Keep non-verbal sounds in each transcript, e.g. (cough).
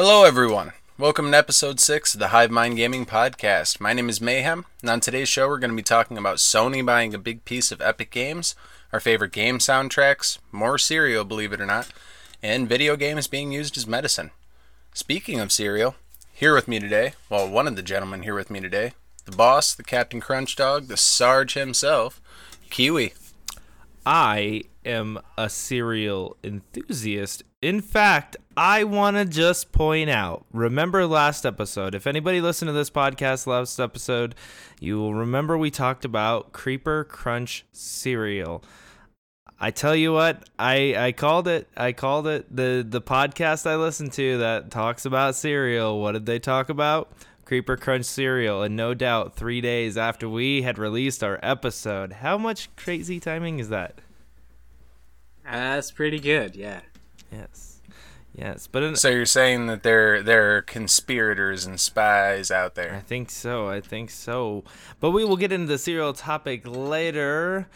Hello, everyone. Welcome to episode 6 of the Hive Mind Gaming Podcast. My name is Mayhem, and on today's show, we're going to be talking about Sony buying a big piece of Epic Games, our favorite game soundtracks, more cereal, believe it or not, and video games being used as medicine. Speaking of cereal, here with me today, well, one of the gentlemen here with me today, the boss, the Captain Crunch Dog, the Sarge himself, Kiwi. I am a cereal enthusiast. In fact, I want to just point out remember last episode? If anybody listened to this podcast last episode, you will remember we talked about Creeper Crunch cereal. I tell you what, I, I called it. I called it the the podcast I listened to that talks about cereal. What did they talk about? Creeper Crunch cereal, and no doubt, three days after we had released our episode. How much crazy timing is that? That's pretty good, yeah. Yes, yes, but in, So you're saying that there there are conspirators and spies out there. I think so. I think so. But we will get into the serial topic later.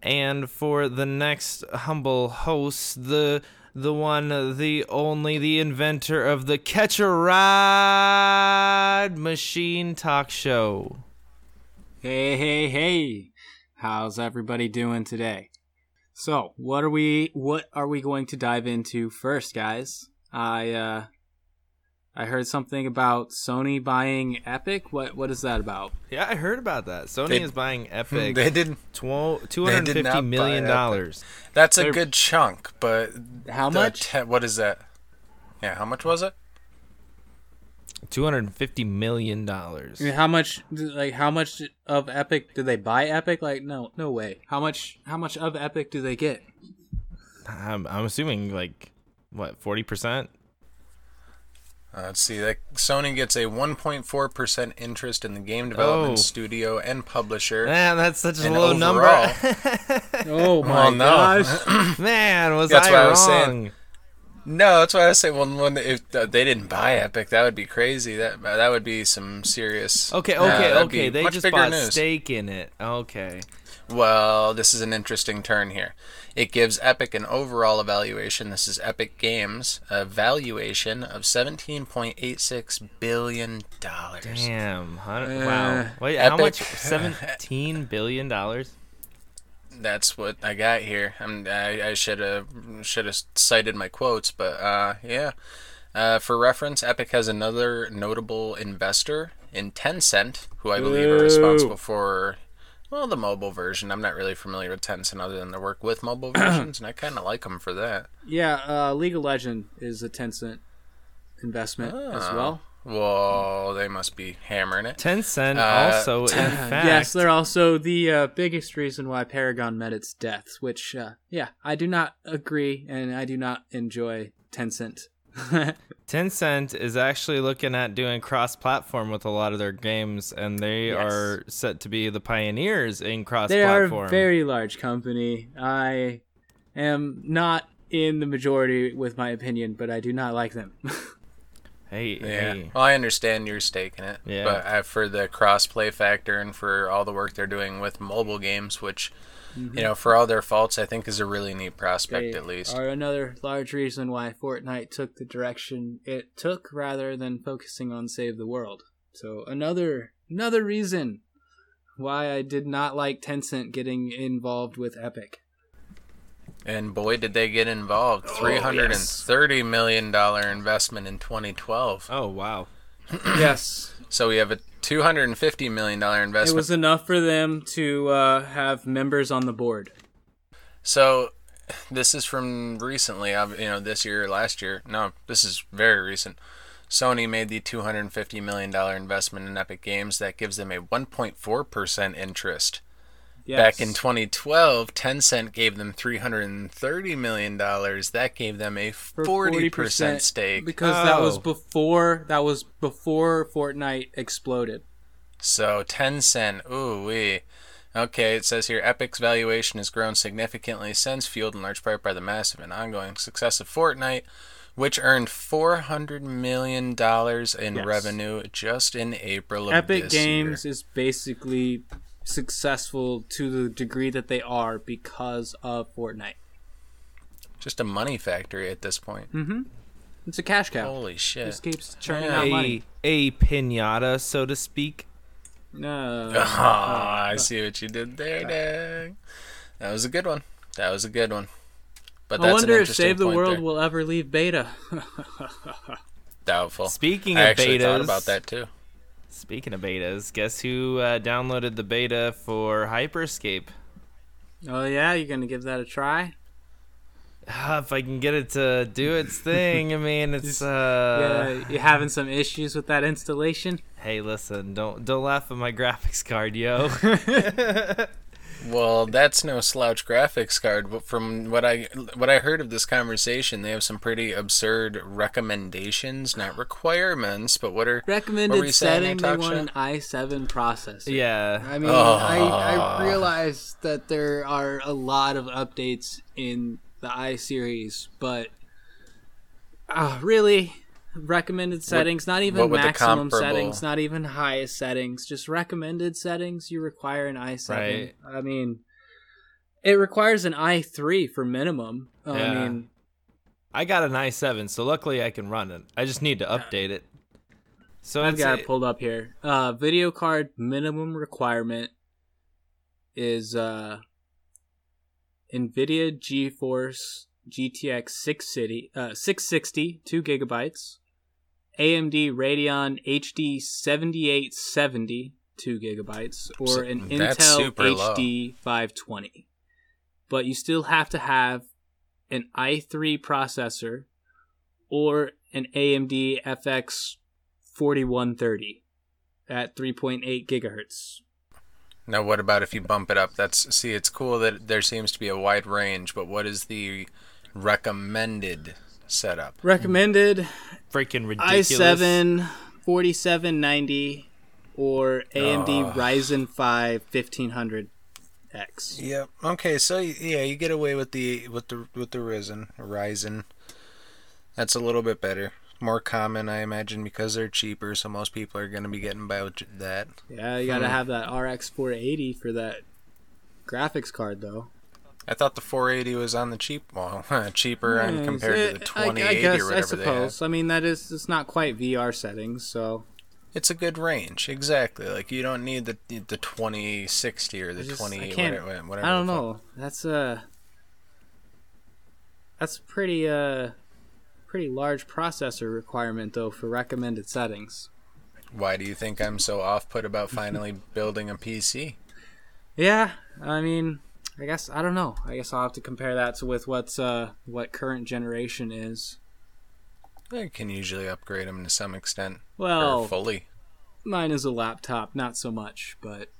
And for the next humble host, the the one, the only, the inventor of the Catch a Ride Machine Talk Show. Hey, hey, hey. How's everybody doing today? So, what are we what are we going to dive into first, guys? I uh I heard something about Sony buying Epic. What what is that about? Yeah, I heard about that. Sony They- is buying (laughs) Epic They didn't. two They did hundred not fifty buy million dollars. That's a They're- good chunk, but How much? te- what is that? Yeah, how much was it? Two hundred fifty million dollars. How much like how much of Epic did they buy Epic? Like no, no way. How much how much of Epic do they get? I'm, I'm assuming like what forty percent. Uh, let's see. That Sony gets a 1.4 percent interest in the game development Oh. studio and publisher. Man, that's such a And low overall- number. Oh (laughs) my Well, gosh. (laughs) Man, was That's I what I wrong? was saying. No, that's why I say. Well, when if uh, they didn't buy Epic, that would be crazy. That that would be some serious. Okay, uh, okay, okay. They just bought news. stake in it. Okay. Well, this is an interesting turn here. It gives Epic an overall evaluation. This is Epic Games a valuation of 17.86 billion dollars. Damn. Uh, wow. Wait, how much? Seventeen billion dollars. That's what I got here. I'm, I I should have should have cited my quotes, but uh, yeah. Uh, for reference, Epic has another notable investor in Tencent, who I believe are responsible for well the mobile version. I'm not really familiar with Tencent other than their work with mobile (clears throat) versions, and I kind of like them for that. Yeah, uh, League of Legend is a Tencent investment as Oh. well. Well, they must be hammering it. Tencent Uh, also, in fact. yes, they're also the uh, biggest reason why Paragon met its death. Which, uh, yeah, I do not agree, and I do not enjoy Tencent. (laughs) Tencent is actually looking at doing cross-platform with a lot of their games, and they Yes. are set to be the pioneers in cross platform. they are cross-platform. a very large company. I am not in the majority with my opinion, but I do not like them. (laughs) Hey, Yeah. hey. Well, I understand your stake in it. Yeah. But uh, for the cross-play factor and for all the work they're doing with mobile games, which, you know, for all their faults, I think is a really neat prospect They at least. are another large reason why Fortnite took the direction it took rather than focusing on save the world. So another another reason why I did not like Tencent getting involved with Epic. And boy, did they get involved. Three hundred and thirty million dollar investment in 2012. Oh wow. (clears throat) yes, So we have a 250 million dollar investment. it was enough for them to uh, have members on the board. So this is from recently, uh, you know, this year or last year. No, this is very recent. Sony made the 250 million dollar investment in Epic Games that gives them a 1.4% interest. Yes. Back in 2012, Tencent gave them 330 million dollars. That gave them a For 40% stake. because that was Oh. before that was before Fortnite exploded. So Tencent, ooh wee. Okay, it says here Epic's valuation has grown significantly since, fueled in large part by the massive and ongoing success of Fortnite, which earned four hundred million dollars in Yes. revenue just in April of this Epic this Games year. is basically successful to the degree that they are because of Fortnite. Just a money factory at this point. Mm-hmm. It's a cash cow. Holy shit! Just keeps churning Yeah. out A money. a pinata, so to speak. No. Oh, (laughs) I see what you did there, Dag. That was a good one. That was a good one. But I wonder an if Save the World there. will ever leave beta. (laughs) Doubtful. Speaking I of actually betas, thought about that too. Speaking of betas, guess who uh, downloaded the beta for Hyperscape? oh yeah, you're gonna give that a try? Ah, (sighs) if I can get it to do its thing, I mean, (laughs) it's uh. yeah, you having some issues with that installation? Hey, listen, don't don't laugh at my graphics card, yo. (laughs) (laughs) Well, that's no slouch graphics card, but from what I what I heard of this conversation, they have some pretty absurd recommendations, not requirements. But what are Recommended What were you setting. there, They Talk want an i7 processor. yeah, I mean, Oh. I, I realize that there are a lot of updates in the i series, but uh, really, recommended settings, not even what would the maximum settings, not even highest settings, just recommended settings, you require an i7. Right. I mean, it requires an i3 for minimum. I mean, I got an i7, so luckily I can run it. I just need to update it. So I've got it pulled up here. Uh, video card minimum requirement is uh, NVIDIA GeForce GTX 660, uh, 660, 2 gigabytes. AMD Radeon HD 7870, 2 gigabytes. Or an that's Intel super low. HD 520. But you still have to have an i3 processor or an AMD FX 4130 at 3.8 gigahertz. now? What about if you bump it up? That's see, it's cool that there seems to be a wide range, but what is the recommended setup? Recommended freaking ridiculous. i7 4790 or AMD Oh. Ryzen 5 1500X. Yep. Okay, so yeah, you get away with the with the with the Ryzen, Ryzen. That's a little bit better. More common, I imagine, because they're cheaper. So most people are going to be getting by with that. Yeah, you got to Hmm. have that RX 480 for that graphics card though. I thought the 480 was on the cheap, well, (laughs) cheaper Yeah, compared to the it- I- 2080 I, guess, or I whatever they have. suppose. I mean, that is it's not quite VR settings, so It's a good range, exactly. Like you don't need the the 2060 or the I just- I 20 can't- whatever. whatever I don't know. That's a that's pretty uh pretty large processor requirement though for recommended settings. Why do you think I'm so off put about finally (laughs) building a PC? Yeah, I mean, I guess I don't know. I guess I'll have to compare that to with what's uh what current generation is. I can usually upgrade them to some extent Well, or fully. mine is a laptop, not so much, but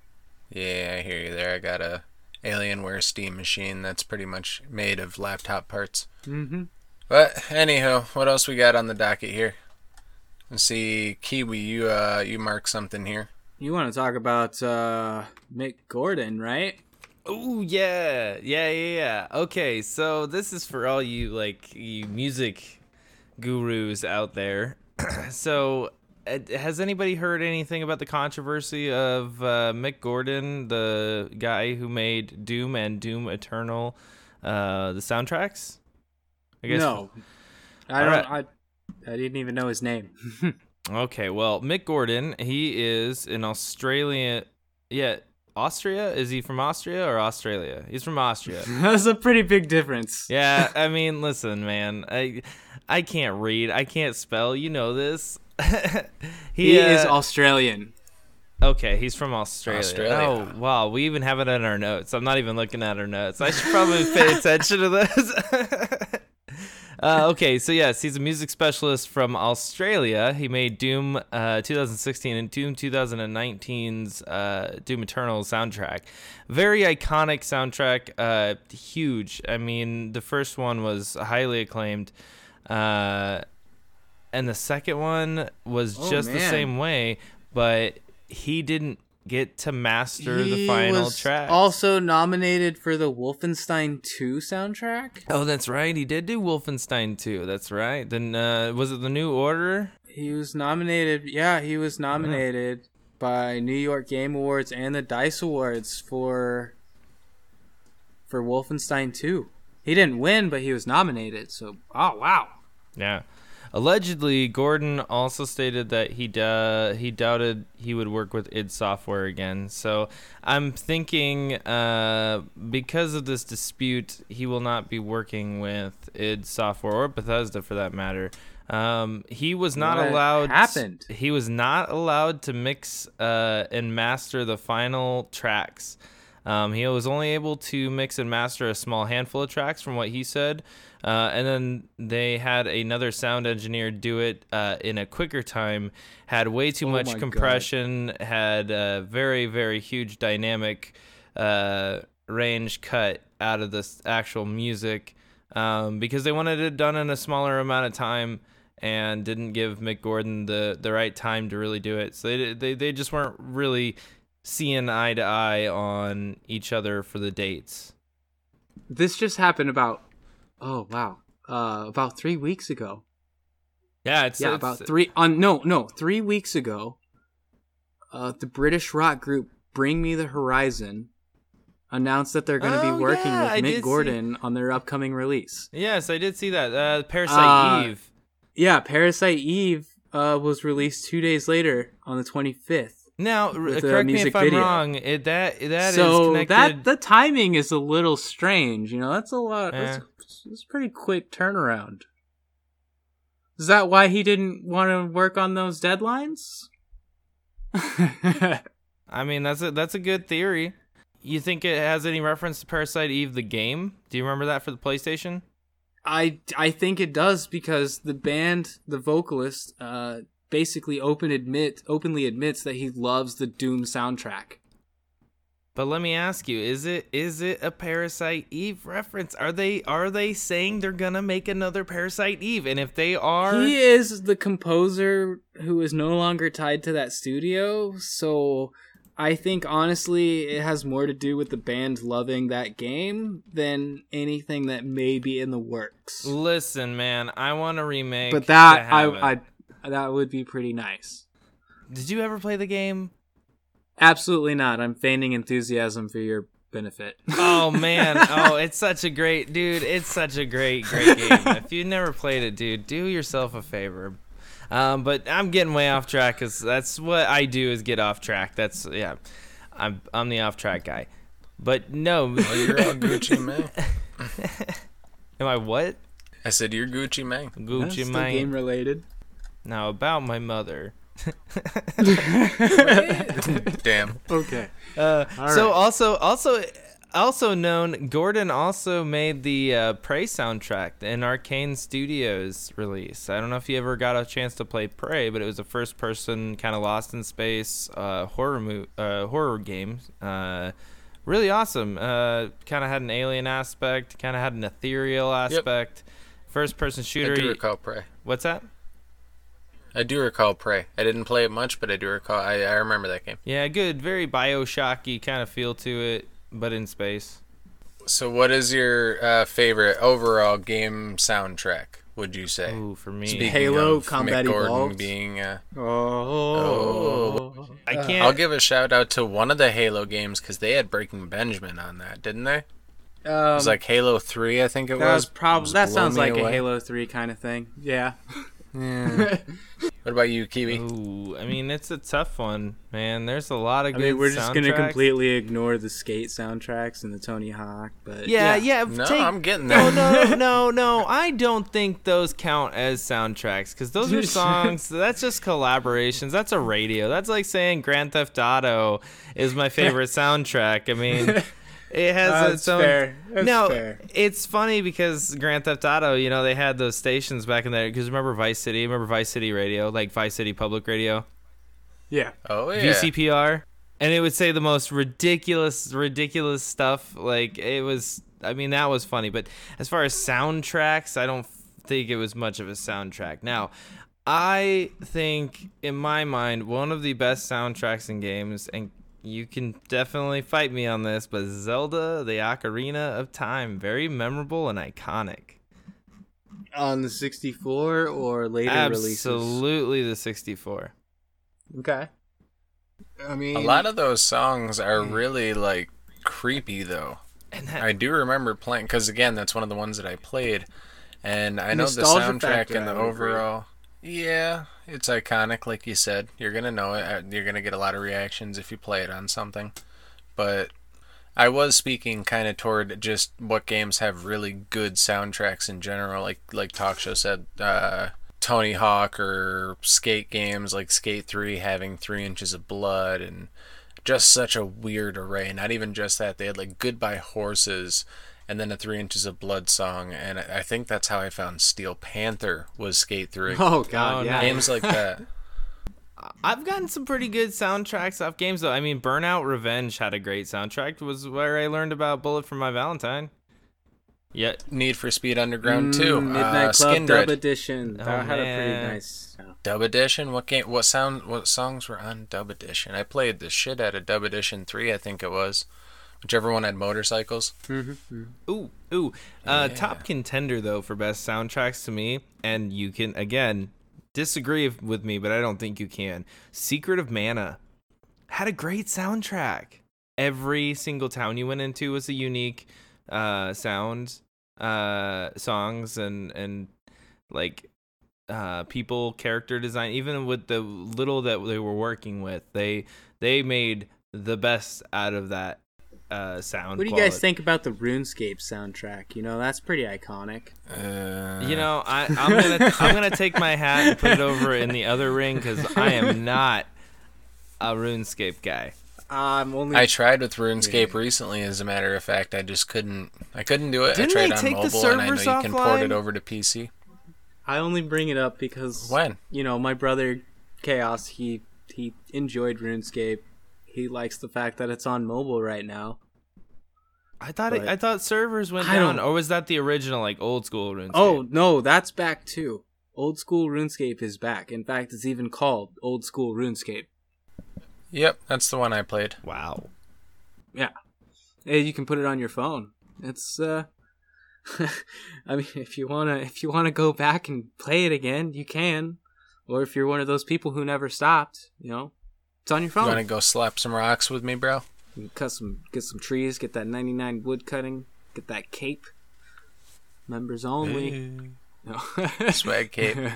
Yeah, I hear you there. I got a Alienware Steam machine that's pretty much made of laptop parts. mm-hmm. But anyhow, what else we got on the docket here? Let's see, Kiwi, you uh, you mark something here. you want to talk about uh Mick Gordon, right? Oh yeah, yeah, yeah, yeah. Okay, so this is for all you like you music gurus out there. (clears throat) so, uh, has anybody heard anything about the controversy of uh, Mick Gordon, the guy who made Doom and Doom Eternal, uh, the soundtracks? I guess no, I don't. Alright. I I didn't even know his name. (laughs) Okay, well, Mick Gordon, he is an Australian. Yeah, Austria. Is he from Austria or Australia? He's from Austria. (laughs) That's a pretty big difference. Yeah, I mean, listen, man, I I can't read, I can't spell. You know this. (laughs) He uh, is Australian. okay. He's from Australia. Australia. Oh wow, we even have it in our notes. I'm not even looking at our notes. I should probably pay attention to this. (laughs) Uh, okay, so yes, he's a music specialist from Australia. He made Doom uh, 2016 and Doom 2019's uh, Doom Eternal soundtrack. Very iconic soundtrack, uh, huge. I mean, the first one was highly acclaimed, uh, and the second one was Oh, just the same way, but he didn't get to master the final was track. Also nominated for the Wolfenstein 2 soundtrack. Oh, that's right. He did do Wolfenstein 2. That's right. Then uh, was it the New Order? He was nominated. Yeah, he was nominated by New York Game Awards and the Dice Awards for for Wolfenstein 2. He didn't win, but he was nominated. So, oh wow. Yeah. Allegedly, Gordon also stated that he uh, he doubted he would work with id Software again. So I'm thinking uh, because of this dispute, he will not be working with id Software or Bethesda for that matter. Um, he was not What allowed. happened? He was not allowed to mix uh, and master the final tracks. Um, he was only able to mix and master a small handful of tracks, from what he said. Uh, and then they had another sound engineer do it uh, in a quicker time. Had way too Oh much God. compression. Had a very very huge dynamic uh, range cut out of this actual music um, because they wanted it done in a smaller amount of time and didn't give Mick Gordon the, the right time to really do it. So they, they they just weren't really seeing eye to eye on each other for the dates. This just happened about oh wow. Uh about 3 weeks ago. Yeah, it's yeah, it's- about 3 on no, no, 3 weeks ago. Uh the British rock group Bring Me the Horizon announced that they're going to Oh, be working yeah, with Mick see- Gordon on their upcoming release. Yes, I did see that. Uh, Parasite Uh, Eve. Yeah, Parasite Eve uh was released 2 days later on the 25th. Now, correct me if I'm video. wrong. It, that that is so connected. that the timing is a little strange. You know, that's a lot. Yeah. That's, that's a pretty quick turnaround. Is that why he didn't want to work on those deadlines? (laughs) I mean, that's a that's a good theory. You think it has any reference to Parasite Eve the game? Do you remember that for the PlayStation? I I think it does because the band, the vocalist, uh, basically open admit openly admits that he loves the Doom soundtrack. But let me ask you: Is it is it a Parasite Eve reference? Are they are they saying they're gonna make another Parasite Eve? And if they are, He is the composer who is no longer tied to that studio, so I think honestly it has more to do with the band loving that game than anything that may be in the works. listen, man, I want to remake. But that I, I that would be pretty nice. did you ever play the game? Absolutely not. I'm feigning enthusiasm for your benefit. (laughs) Oh man, oh it's such a great dude. It's such a great great game. (laughs) If you've never played it, dude, do yourself a favor. Um, but I'm getting way off track because that's what I do is get off track. That's yeah, I'm I'm the off track guy. But no, Well, you're all Gucci (laughs) Mane. am I what? I said you're Gucci Mane. Gucci Still Mane. game related. Now about my mother. (laughs) Damn. Okay. Uh, All so right. also also also known, Gordon also made the uh, Prey soundtrack in Arkane Studios release. I don't know if you ever got a chance to play Prey, but it was a first-person kind of lost in space uh, horror mo- uh, horror game. Uh, really awesome. Uh, kind of had an alien aspect, kind of had an ethereal aspect. First-person shooter. I do recall Prey. What's that? I do recall Prey. I didn't play it much, but I do recall. I, I remember that game. Yeah, good. Very Bioshocky kind of feel to it, but in space. So, what is your uh, favorite overall game soundtrack? Would you say? Ooh, for me. Speaking Halo of Combat Mick Gordon Evolved. being. Uh, Oh. I can't. I'll give a shout out to one of the Halo games because they had Breaking Benjamin on that, didn't they? It Um, was like Halo Three, I think it that was. was probably Just that sounds me like a. Halo Three kind of thing. Yeah. (laughs) Yeah. (laughs) what about you, Kiwi? Ooh, I mean, it's a tough one, man. There's a lot of I good. mean, we're just gonna completely ignore the skate soundtracks and the Tony Hawk, but Yeah, yeah. No, take- I'm getting No, there. no, (laughs) no, no. I don't think those count as soundtracks because those are (laughs) songs. that's just collaborations. That's a radio. That's like saying Grand Theft Auto is my favorite soundtrack. I mean, it has That's its own. fair. That's no, fair. it's funny because Grand Theft Auto, you know, they had those stations back in there. Because remember Vice City? Remember Vice City Radio, like Vice City Public Radio. Yeah. Oh yeah. VCPR, and it would say the most ridiculous, ridiculous stuff. Like it was. I mean, that was funny. But as far as soundtracks, I don't think it was much of a soundtrack. Now, I think in my mind, one of the best soundtracks in games, and you can definitely fight me on this, but Zelda: The Ocarina of Time, very memorable and iconic. On the 64 or later releases. Absolutely, the 64. Okay. I mean, A lot of those songs are hmm. really like creepy though. And that, I do remember playing because again, that's one of the ones that I played. And I know the soundtrack factor, and the overall. agree. Yeah, it's iconic, like you said. You're gonna know it. uh, You're gonna get a lot of reactions if you play it on something. But I was speaking kind of toward just what games have really good soundtracks in general. Like like Talk Show said, uh, Tony Hawk or skate games like Skate Three having Three Inches of Blood and just such a weird array. Not even just that, they had like Goodbye Horses and then a Three Inches of Blood song, and I I think that's how I found Steel Panther was Skate Three. (laughs) Oh god, Oh, yeah. Games like that. (laughs) I've gotten some pretty good soundtracks off games though. I mean, Burnout Revenge had a great soundtrack. Was where I learned about Bullet for My Valentine. Yeah, Need for Speed Underground Mm, 2. Midnight uh, Club Skin Dub Dread. Edition. That Oh, had a pretty nice. sound. Dub Edition? What game what sound what songs were on Dub Edition? I played the shit out of Dub Edition 3, I think it was. Whichever one had motorcycles. Ooh, ooh. Uh, Yeah. Top contender though for best soundtracks to me, and you can again disagree with me, but I don't think you can. Secret of Mana had a great soundtrack. Every single town you went into was a unique uh, sound, uh, songs, and and like uh, people character design. Even with the little that they were working with, they they made the best out of that uh, sound. What do you guys think about the RuneScape soundtrack? You know, that's pretty iconic. Uh, You know, I, I'm gonna (laughs) I'm gonna take my hat and put it over in the other ring because I am (laughs) not a RuneScape guy. I'm only. I tried with RuneScape recently. As a matter of fact, I just couldn't. I couldn't do it. Didn't I tried they on take the mobile, and I know you servers can port it over to PC. I only bring it up because When? you know my brother Chaos. He he enjoyed RuneScape. He likes the fact that it's on mobile right now. I thought it, I thought servers went I down, don't- or was that the original like old school RuneScape? Oh no, that's back too. Old school RuneScape is back. In fact, it's even called Old School RuneScape. Yep, that's the one I played. wow. Yeah, hey, you can put it on your phone. It's uh, (laughs) I mean, if you wanna if you wanna go back and play it again, you can. Or if you're one of those people who never stopped, you know, it's on your phone. You phone. want to go slap some rocks with me, bro? Cut some, get some trees, get that 99 wood cutting, get that cape. Members only. No. Swag cape. (laughs)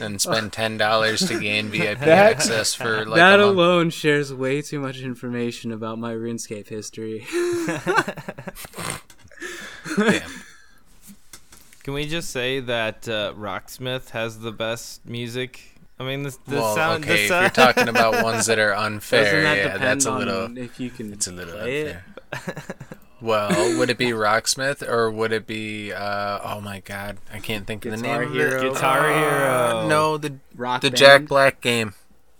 And spend ten dollars to gain (laughs) VIP That- access for like that a month. alone shares way too much information about my RuneScape history. (laughs) Damn. Can we just say that uh, Rocksmith has the best music? I mean, the, the well, sound. okay, the if you're talking about (laughs) ones that are unfair, that yeah, that's a little. if you can It's a little play unfair. Well, would it be Rocksmith or would it be? Uh, oh my God, I can't think of the Guitar name Hero. of it. Guitar Uh, Hero. No, the Rock the Band? Jack Black game.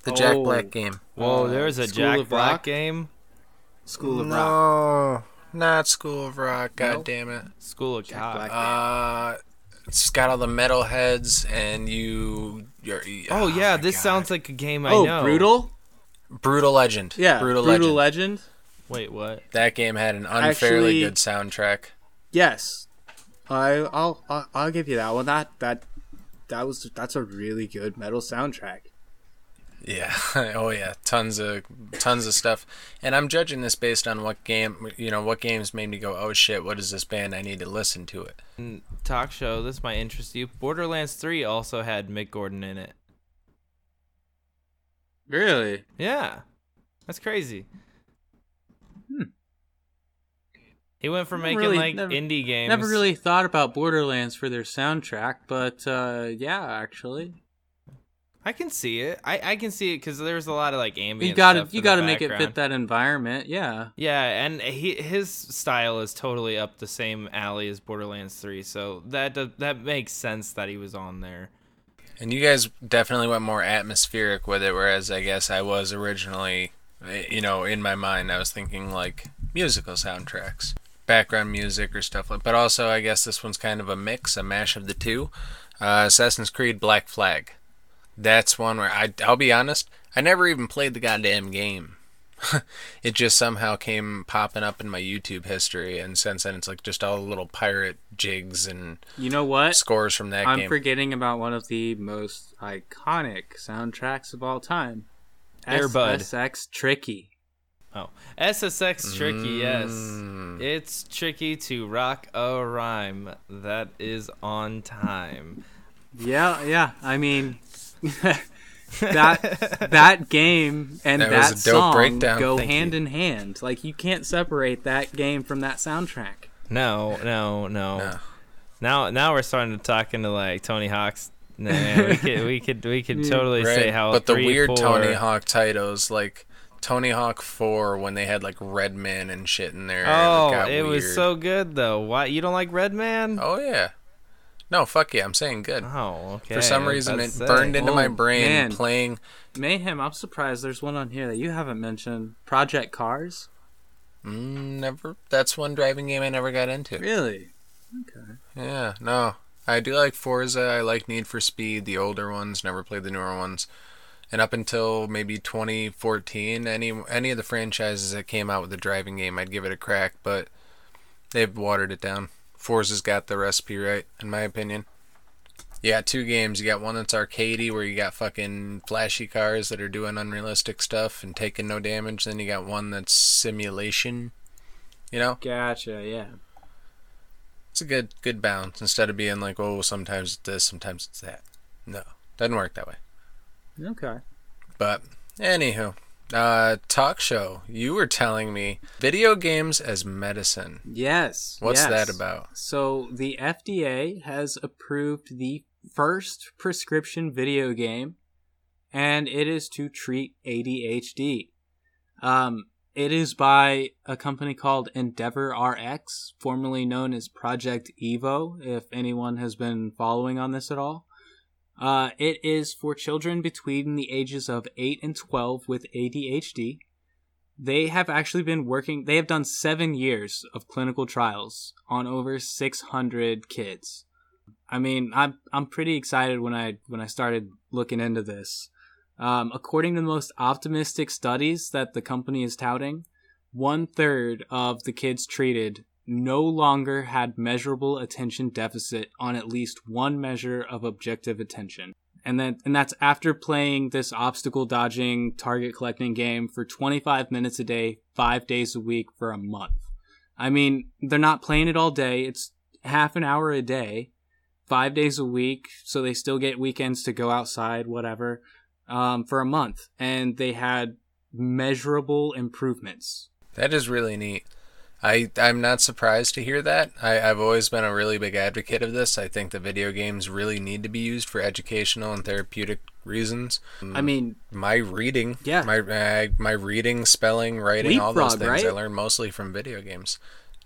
The Jack Oh. Black game. Whoa, Uh, there was a School Jack of Black Rock? game. School of no, Rock. not School of Rock. God No? damn it. School of Jack Cock. Black. Uh, it's got all the metal heads, and you. You're, oh, oh yeah, this God. sounds like a game I Oh, know. Brutal? Brutal Legend. Yeah, Brutal, Brutal, Legend. Legend. Wait, what? That game had an unfairly Actually- good soundtrack. Yes, I, I'll, I'll I'll give you that one. That that that was that's a really good metal soundtrack. Yeah. (laughs) oh yeah. Tons of tons of stuff. And I'm judging this based on what game you know, what games made me go, Oh shit, what is this band? I need to listen to it. Talk show. This might interest you. Borderlands 3 also had Mick Gordon in it. Really? Yeah, that's crazy. Hmm. He went from Never making really- like never- indie games. Never really thought about Borderlands for their soundtrack, but uh, yeah, actually, I can see it. I, I can see it because there's a lot of like ambient. you gotta stuff you gotta make it fit that environment. Yeah. Yeah, and he, his style is totally up the same alley as Borderlands 3, so that that makes sense that he was on there. And you guys definitely went more atmospheric with it, whereas I guess I was originally eh, you know, in my mind I was thinking like musical soundtracks. Background music or stuff like but also I guess this one's kind of a mix, a mash of the two. Uh, Assassin's Creed Black Flag. That's one where I I'll be honest, I never even played the goddamn game. (laughs) it just somehow came popping up in my YouTube history, and since then it's like just all the little pirate jigs and You know what? scores from that game. I'm game. forgetting about one of the most iconic soundtracks of all time. Air Bud. SSX Tricky. Oh, SSX tricky. Yes, Mm. it's tricky to rock a rhyme that is on time. Yeah, yeah. I mean, (laughs) that that game and That that, was song breakdown. go Thank hand you. in hand. Like you can't separate that game from that soundtrack. No, no, no. No. Now, now we're starting to talk into like Tony Hawk's. Nah, we (laughs) could, we could, we could totally say how. but the three, weird four- Tony Hawk titles like Tony Hawk 4 when they had like Redman and shit in there. Oh, got it was so good though. Why you don't like Redman? Oh yeah. No, fuck yeah, I'm saying good. Oh, okay. For some reason, it say. burned into my Oh, brain man. playing. Mayhem, I'm surprised there's one on here that you haven't mentioned. Project Cars. Mm, never. That's one driving game I never got into. Really? Okay. Yeah, no. I do like Forza. I like Need for Speed, the older ones. Never played the newer ones. And up until maybe 2014, any any of the franchises that came out with a driving game, I'd give it a crack. But they've watered it down. Forza's got the recipe right, in my opinion. You got two games. You got one that's arcadey, where you got fucking flashy cars that are doing unrealistic stuff and taking no damage. Then you got one that's simulation. You know, Gotcha. Yeah. it's a good good balance instead of being like, oh, sometimes it's this, sometimes it's that. No, doesn't work that way. Okay. But anywho, uh, talk show. You were telling me video games as medicine. Yes. What's yes. that about? So the FDA has approved the first prescription video game, and it is to treat ADHD. Um, it is by a company called Endeavor RX, formerly known as Project Evo. If anyone has been following on this at all, uh, it is for children between the ages of eight and twelve with ADHD they have actually been working they have done seven years of clinical trials on over 600 kids. I mean i'm i'm pretty excited when i when i started looking into this. Um, according to the most optimistic studies that the company is touting one third of the kids treated no longer had measurable attention deficit on at least one measure of objective attention. And then and that's after playing this obstacle dodging target collecting game for 25 minutes a day 5 days a week for a month. I mean they're not playing it all day. It's half an hour a day 5 days a week so they still get weekends to go outside whatever um, for a month. And they had measurable improvements. That is really neat. I I'm not surprised to hear that. I, I've always been a really big advocate of this. I think the video games really need to be used for educational and therapeutic reasons. i mean my reading, Yeah. my uh, my reading, spelling, writing, all those Leapfrog, things I learned mostly from video games.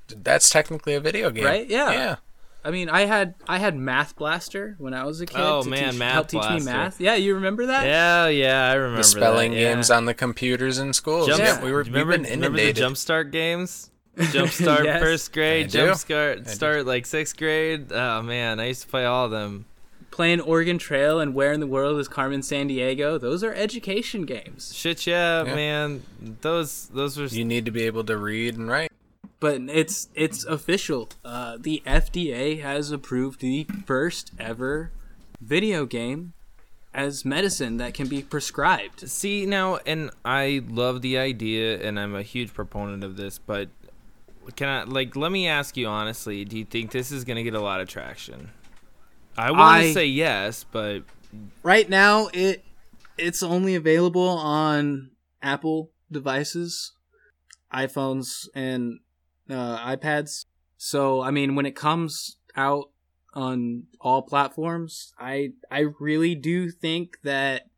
That's technically a video game, Right? Yeah. Yeah. I mean, I had I had Math Blaster when I was a kid. Oh, to man, teach, Math help teach me math. Yeah, you remember that? Yeah, yeah, I remember The spelling that, yeah. games on the computers in schools. Jump, Yeah, we were remember, we've been remember the inundated. Jumpstart games? Jumpstart (laughs) Yes. first grade, I do. Jumpstart start like sixth grade. Oh man, I used to play all of them. Playing Oregon Trail and Where in the World is Carmen Sandiego? Those are education games. Shit, yeah, Yeah. man. Those those were you need to be able to read and write. But it's it's official. Uh, the FDA has approved the first ever video game as medicine that can be prescribed. See now, and I love the idea, and I'm a huge proponent of this. But can I like let me ask you honestly? Do you think this is gonna get a lot of traction? I want to say yes, but Right now, it it's only available on Apple devices, iPhones, and uh, iPads. So, I mean, when it comes out on all platforms, I I really do think that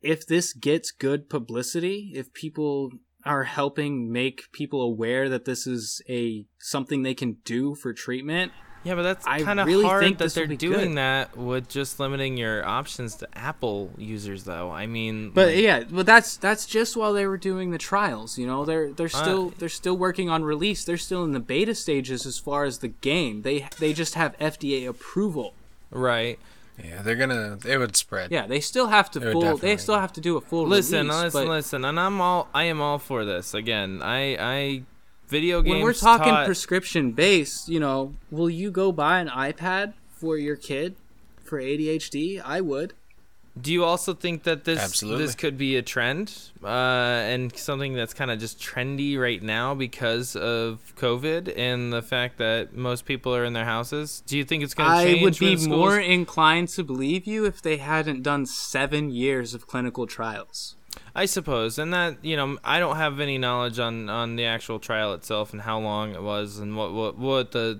if this gets good publicity, if people are helping make people aware that this is a something they can do for treatment, yeah, but that's I kind of really hard think that they're doing good. that with just limiting your options to Apple users, though. I mean, But like- yeah, but that's that's just while they were doing the trials. You know, they're they're Uh, still they're still working on release. They're still in the beta stages as far as the game. They they just have FDA approval. right. Yeah, they're gonna. They would spread. Yeah, they still have to They full. They still have to do a full Listen, release. listen, but listen, and I'm all I am all for this. Again, I I video games. when we're talking taught- prescription based, you know, will you go buy an iPad for your kid for ADHD? I would. Do you also think that this Absolutely. this could be a trend uh, and something that's kind of just trendy right now because of COVID and the fact that most people are in their houses? Do you think it's going to change? I would be more inclined to believe you if they hadn't done seven years of clinical trials. I suppose, and that you know, I don't have any knowledge on on the actual trial itself and how long it was and what what what the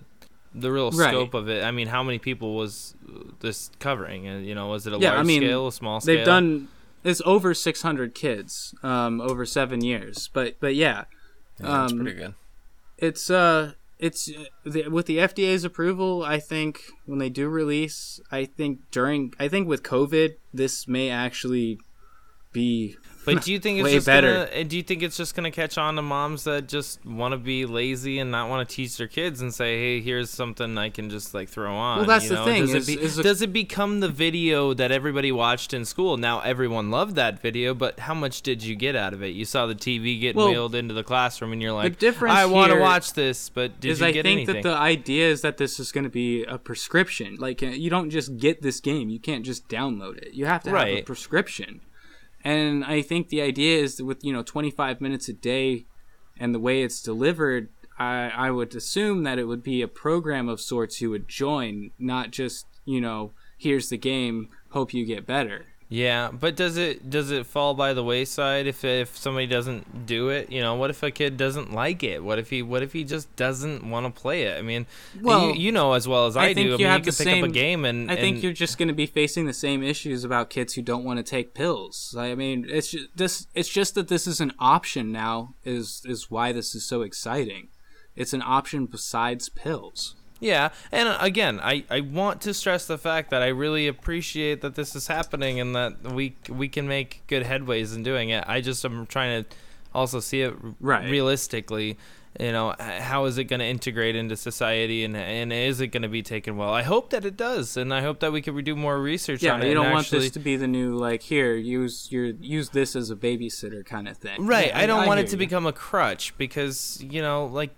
the real Right. scope of it. I mean, how many people was this covering? And you know, was it a Yeah, I large mean, scale, a small scale? They've done it's over 600 kids um, over seven years, but but yeah, Yeah, that's Um, pretty good. it's uh it's uh, the, with the FDA's approval. I think when they do release, I think during I think with COVID, this may actually be But (laughs) do you think it's Way just better. Gonna, do you think it's just gonna catch on to moms that just want to be lazy and not want to teach their kids and say, "Hey, here's something I can just like throw on." Well, that's you the know? thing, Does, is- it, be, a- does it become the video that everybody watched in school? Now everyone loved that video, but how much did you get out of it? You saw the TV getting Well, wheeled into the classroom, and you're like, difference "I want to watch this," but did is you I get think anything? that the idea is that this is going to be a prescription. Like uh, you don't just get this game; you can't just download it. You have to have a prescription. And I think the idea is that with you know 25 minutes a day, and the way it's delivered, I I would assume that it would be a program of sorts you would join, not just you know here's the game, hope you get better. Yeah, but does it does it fall by the wayside if if somebody doesn't do it? You know, what if a kid doesn't like it? What if he what if he just doesn't want to play it? I mean, Well, you, you know as well as I, I think do. I you mean, have you the pick up a game and I think and- you're just going to be facing the same issues about kids who don't want to take pills. I mean, it's just, this. It's just that this is an option now. Is is why this is so exciting. It's an option besides pills. Yeah. And uh, again, I I want to stress the fact that I really appreciate that this is happening and that we we can make good headways in doing it. I just am trying to also see it r- Right. realistically. You know, how is it going to integrate into society, and and is it going to be taken well? I hope that it does, and I hope that we can do more research Yeah, on it. you don't want actually, this to be the new like here use your use this as a babysitter kind of thing. Right. Yeah, I don't want it to you. become a crutch because, you know, like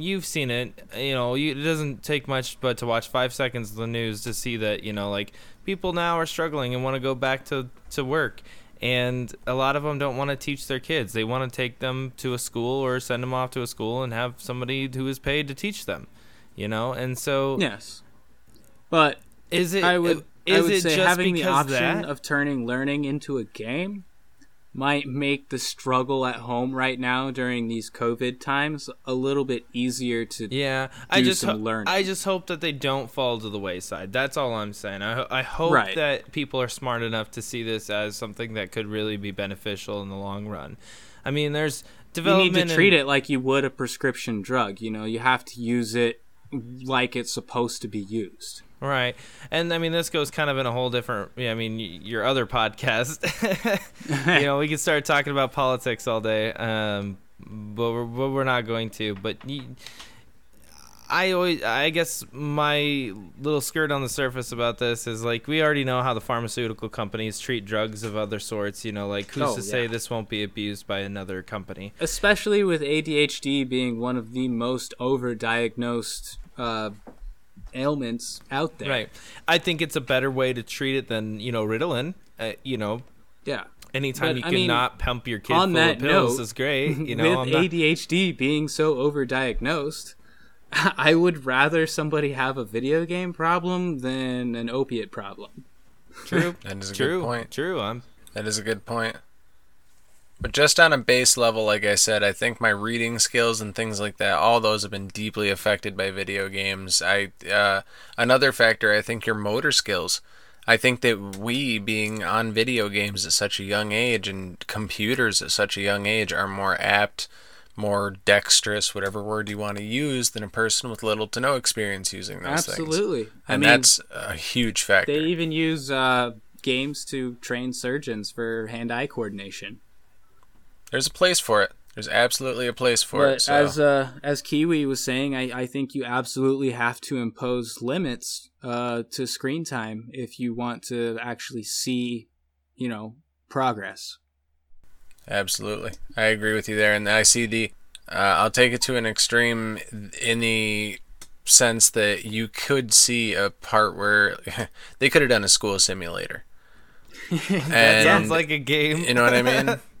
you've seen it, you know, you, it doesn't take much but to watch 5 seconds of the news to see that, you know, like people now are struggling and want to go back to to work. And a lot of them don't want to teach their kids. They want to take them to a school or send them off to a school and have somebody who is paid to teach them, you know? And so Yes, but is it I would is I would it say just having the option of turning learning into a game might make the struggle at home right now during these COVID times a little bit easier to. Yeah, I just some ho- learning. I just hope that they don't fall to the wayside. That's all I'm saying. I ho- I hope Right. that people are smart enough to see this as something that could really be beneficial in the long run. I mean, there's development. You need to treat in- it like you would a prescription drug. You know, you have to use it like it's supposed to be used. Right. And I mean, this goes kind of in a whole different, yeah, I mean, your other podcast. (laughs) you know, we could start talking about politics all day, um, but, we're, but we're not going to. But I always, I guess my little skirt on the surface about this is like, we already know how the pharmaceutical companies treat drugs of other sorts. You know, like, who's Oh, to say this won't be abused by another company? especially with ADHD being one of the most overdiagnosed uh, ailments out there. Right. I think it's a better way to treat it than, you know, Ritalin. Uh, you know, Yeah. Anytime But, you I can mean, not pump your kid on full that of pills note, is great. (laughs) You know, with not- ADHD being so overdiagnosed, (laughs) I would rather somebody have a video game problem than an opiate problem. true, (laughs) That is a true, good point. true. I'm That is a good point. But just on a base level, like I said, I think my reading skills and things like that, all those have been deeply affected by video games. I uh, another factor, I think your motor skills. I think that we being on video games at such a young age and computers at such a young age are more apt, more dexterous, whatever word you want to use, than a person with little to no experience using those things. Absolutely. I And mean, that's a huge factor. they even use uh, games to train surgeons for hand-eye coordination. There's a place for it. There's absolutely a place for but it. So. as uh, as Kiwi was saying, I, I think you absolutely have to impose limits uh, to screen time if you want to actually see, you know, progress. Absolutely. I agree with you there. And I see the, uh, I'll take it to an extreme in the sense that you could see a part where (laughs) they could have done a school simulator (laughs) That and sounds like a game. you know what I mean? (laughs)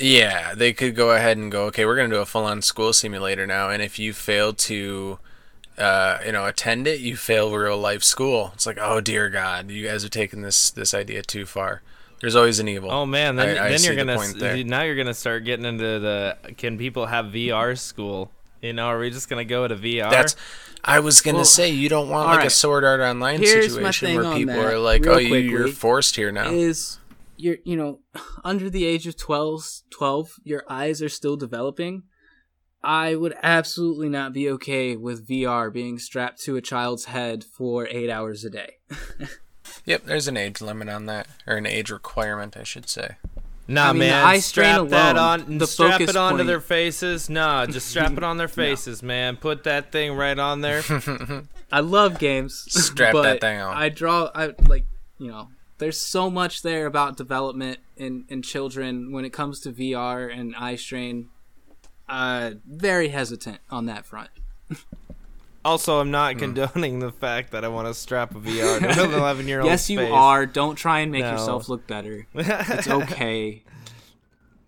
yeah, they could go ahead and go, okay, we're going to do a full-on school simulator now, and if you fail to, uh, you know, attend it, you fail real life school. It's like, oh dear God, you guys are taking this this idea too far. There's always an evil. Oh man, then, I- I then see you're gonna point now you're gonna start getting into the can people have VR school? You know, are we just gonna go to VR? That's. I was gonna Well, say you don't want all like a right. Sword Art Online Here's situation where people that, are like, "Oh, you, you're forced here now." is you're you know (sighs) under the age of 12, 12 your eyes are still developing i would absolutely not be okay with vr being strapped to a child's head for eight hours a day (laughs) Yep, there's an age limit on that, or an age requirement, I should say. Nah, I mean, man, eye strain strap that on. the strap focus it onto point- their faces. Nah, (laughs) just strap it on their faces, man. Put that thing right on there. (laughs) i love games Strap but that thing on. i draw i like you know there's so much there about development in in children when it comes to vr and eye strain uh very hesitant on that front Also, I'm not Hmm. condoning the fact that I want to strap a VR to an (laughs) 11 year old. yes you are don't try and make No. yourself look better It's (laughs) okay.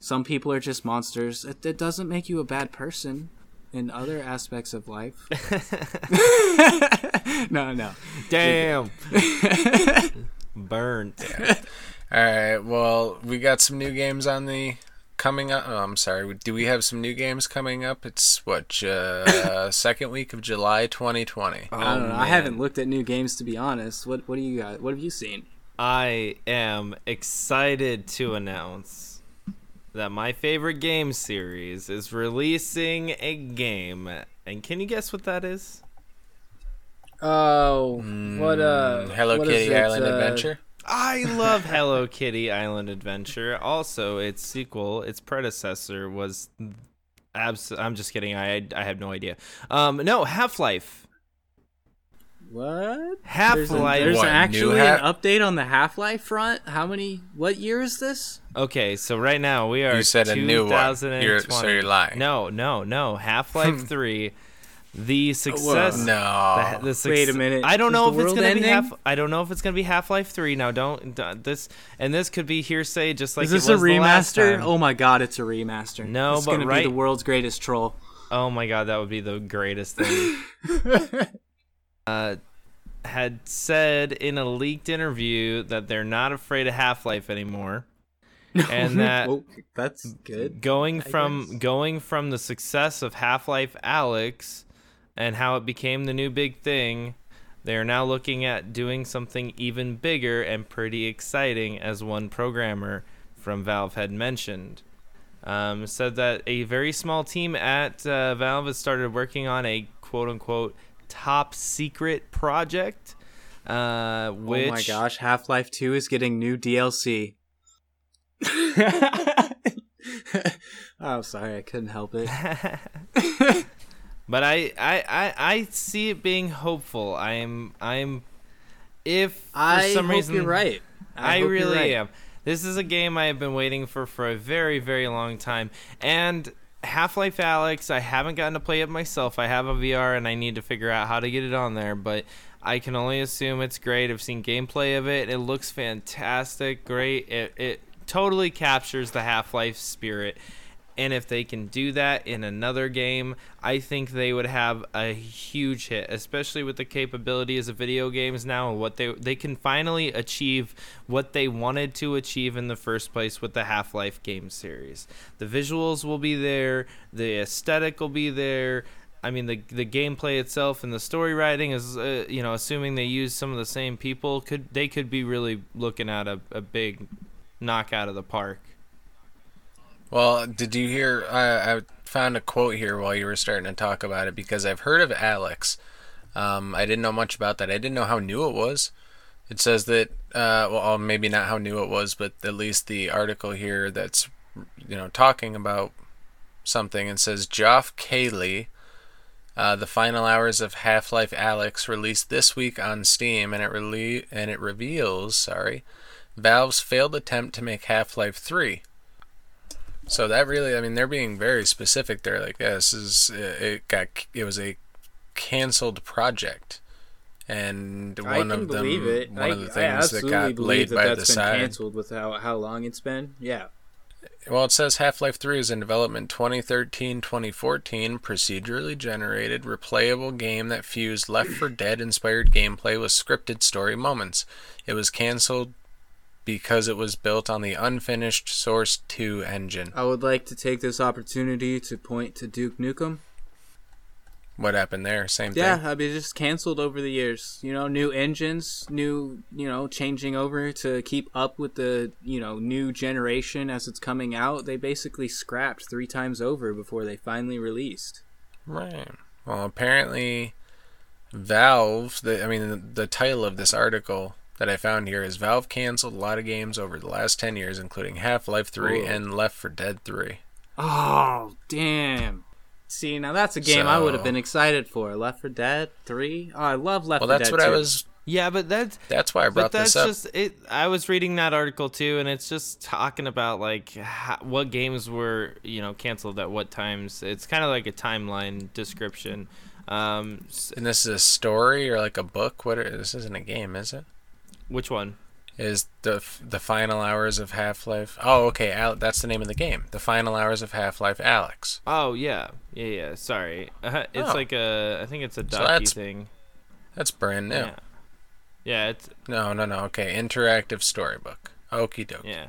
Some people are just monsters. It, it doesn't make you a bad person in other aspects of life. (laughs) no, no. Damn. Burnt. (laughs) All right. Well, we got some new games on the coming up. Oh, I'm sorry. Do we have some new games coming up? It's what uh, (coughs) second week of July 2020. I don't know. I haven't looked at new games to be honest. What What do you got? What have you seen? I am excited to announce that my favorite game series is releasing a game. And can you guess what that is? Oh, what uh? Mm, Hello what is Kitty Island uh, Adventure. I love Hello Kitty Island Adventure. Also, its sequel, its predecessor was abs- I'm just kidding. I I have no idea. Um no, Half-Life. What? Half-Life. there's What, actually Ha- an update on the Half Life front. How many? What year is this? Okay, so right now we are You said a new one. 2020. You're, so you're lying. No, no, no. Half-Life (laughs) 3 the success No. the, the suc- Wait a minute. I don't Is know if it's gonna be half. I don't know if it's gonna be Half Life Three. Now, don't d- this and this could be hearsay, just like is this it a was the remaster? Oh my god, it's a remaster. No, it's but gonna right- be the world's greatest troll. Oh my god, that would be the greatest thing. (laughs) uh, had said in a leaked interview that they're not afraid of Half Life anymore, (laughs) and that oh, that's good. going from going from the success of Half-Life Alyx and how it became the new big thing, they are now looking at doing something even bigger and pretty exciting, as one programmer from Valve had mentioned. Um, said that a very small team at uh, Valve has started working on a quote unquote top secret project. Uh, which oh my gosh, Half Life 2 is getting new DLC. (laughs) (laughs) oh, sorry, I couldn't help it. (laughs) but I, I, I, I see it being hopeful. I'm I'm if for I some reason you're right. I, you're really right. am. This is a game I have been waiting for for a very very long time, and Half-Life Alyx. I haven't gotten to play it myself. I have a VR and I need to figure out how to get it on there, but. I can only assume it's great. I've seen gameplay of it. It looks fantastic, great. It, it totally captures the Half-Life spirit. And if they can do that in another game, I think they would have a huge hit, especially with the capabilities of video games now and what they they can finally achieve what they wanted to achieve in the first place with the Half-Life game series. The visuals will be there, the aesthetic will be there. I mean the the gameplay itself and the story writing is uh, you know assuming they use some of the same people could they could be really looking at a, a big knockout of the park. Well, did you hear? I, I found a quote here while you were starting to talk about it because I've heard of Alyx. Um, I didn't know much about that. I didn't know how new it was. It says that, uh, well, maybe not how new it was, but at least the article here that's, you know, talking about something. and says Geoff Keighley, uh, the final hours of Half-Life Alyx released this week on Steam, and it rele- and it reveals, sorry, Valve's failed attempt to make Half-Life 3. So that really, I mean, they're being very specific there. Like, yeah, this is it got it was a canceled project, and one of them, believe it. one I, of the things that got laid that by that's the been side. canceled with how how long it's been. Yeah. Well, it says Half Life 3 is in development 2013 2014, procedurally generated, replayable game that fused Left 4 Dead inspired gameplay with scripted story moments. It was cancelled because it was built on the unfinished Source 2 engine. I would like to take this opportunity to point to Duke Nukem. What happened there? Same Yeah, thing. Yeah, I mean, just canceled over the years. You know, new engines, new, you know, changing over to keep up with the, you know, new generation as it's coming out. They basically scrapped three times over before they finally released. Right. Well, apparently, Valve. The, I mean, the, the title of this article that I found here is Valve canceled a lot of games over the last ten years, including Half Life Three Whoa. and Left 4 Dead Three. Oh, damn. See, now that's a game I would have been excited for. Left 4 Dead 3. Oh, I love Left Well, 4 that's Dead what I was. Yeah, but that's That's why I brought but that's this up. just it. I was reading that article too, and it's just talking about like how, what games were you know canceled at what times. It's kind of like a timeline description. Um, And this is a story or like a book. What? Are, this isn't a game, is it? Which one? Is the the final hours of Half Life? Oh, okay. Al- that's the name of the game. The final hours of Half Life, Alyx. Oh yeah, yeah, yeah. Sorry, uh, (laughs) it's Oh. like a. I think it's a docu that's- thing. That's brand new. Yeah. Yeah, it's No, no, no. Okay, interactive storybook. Okie doke. yeah.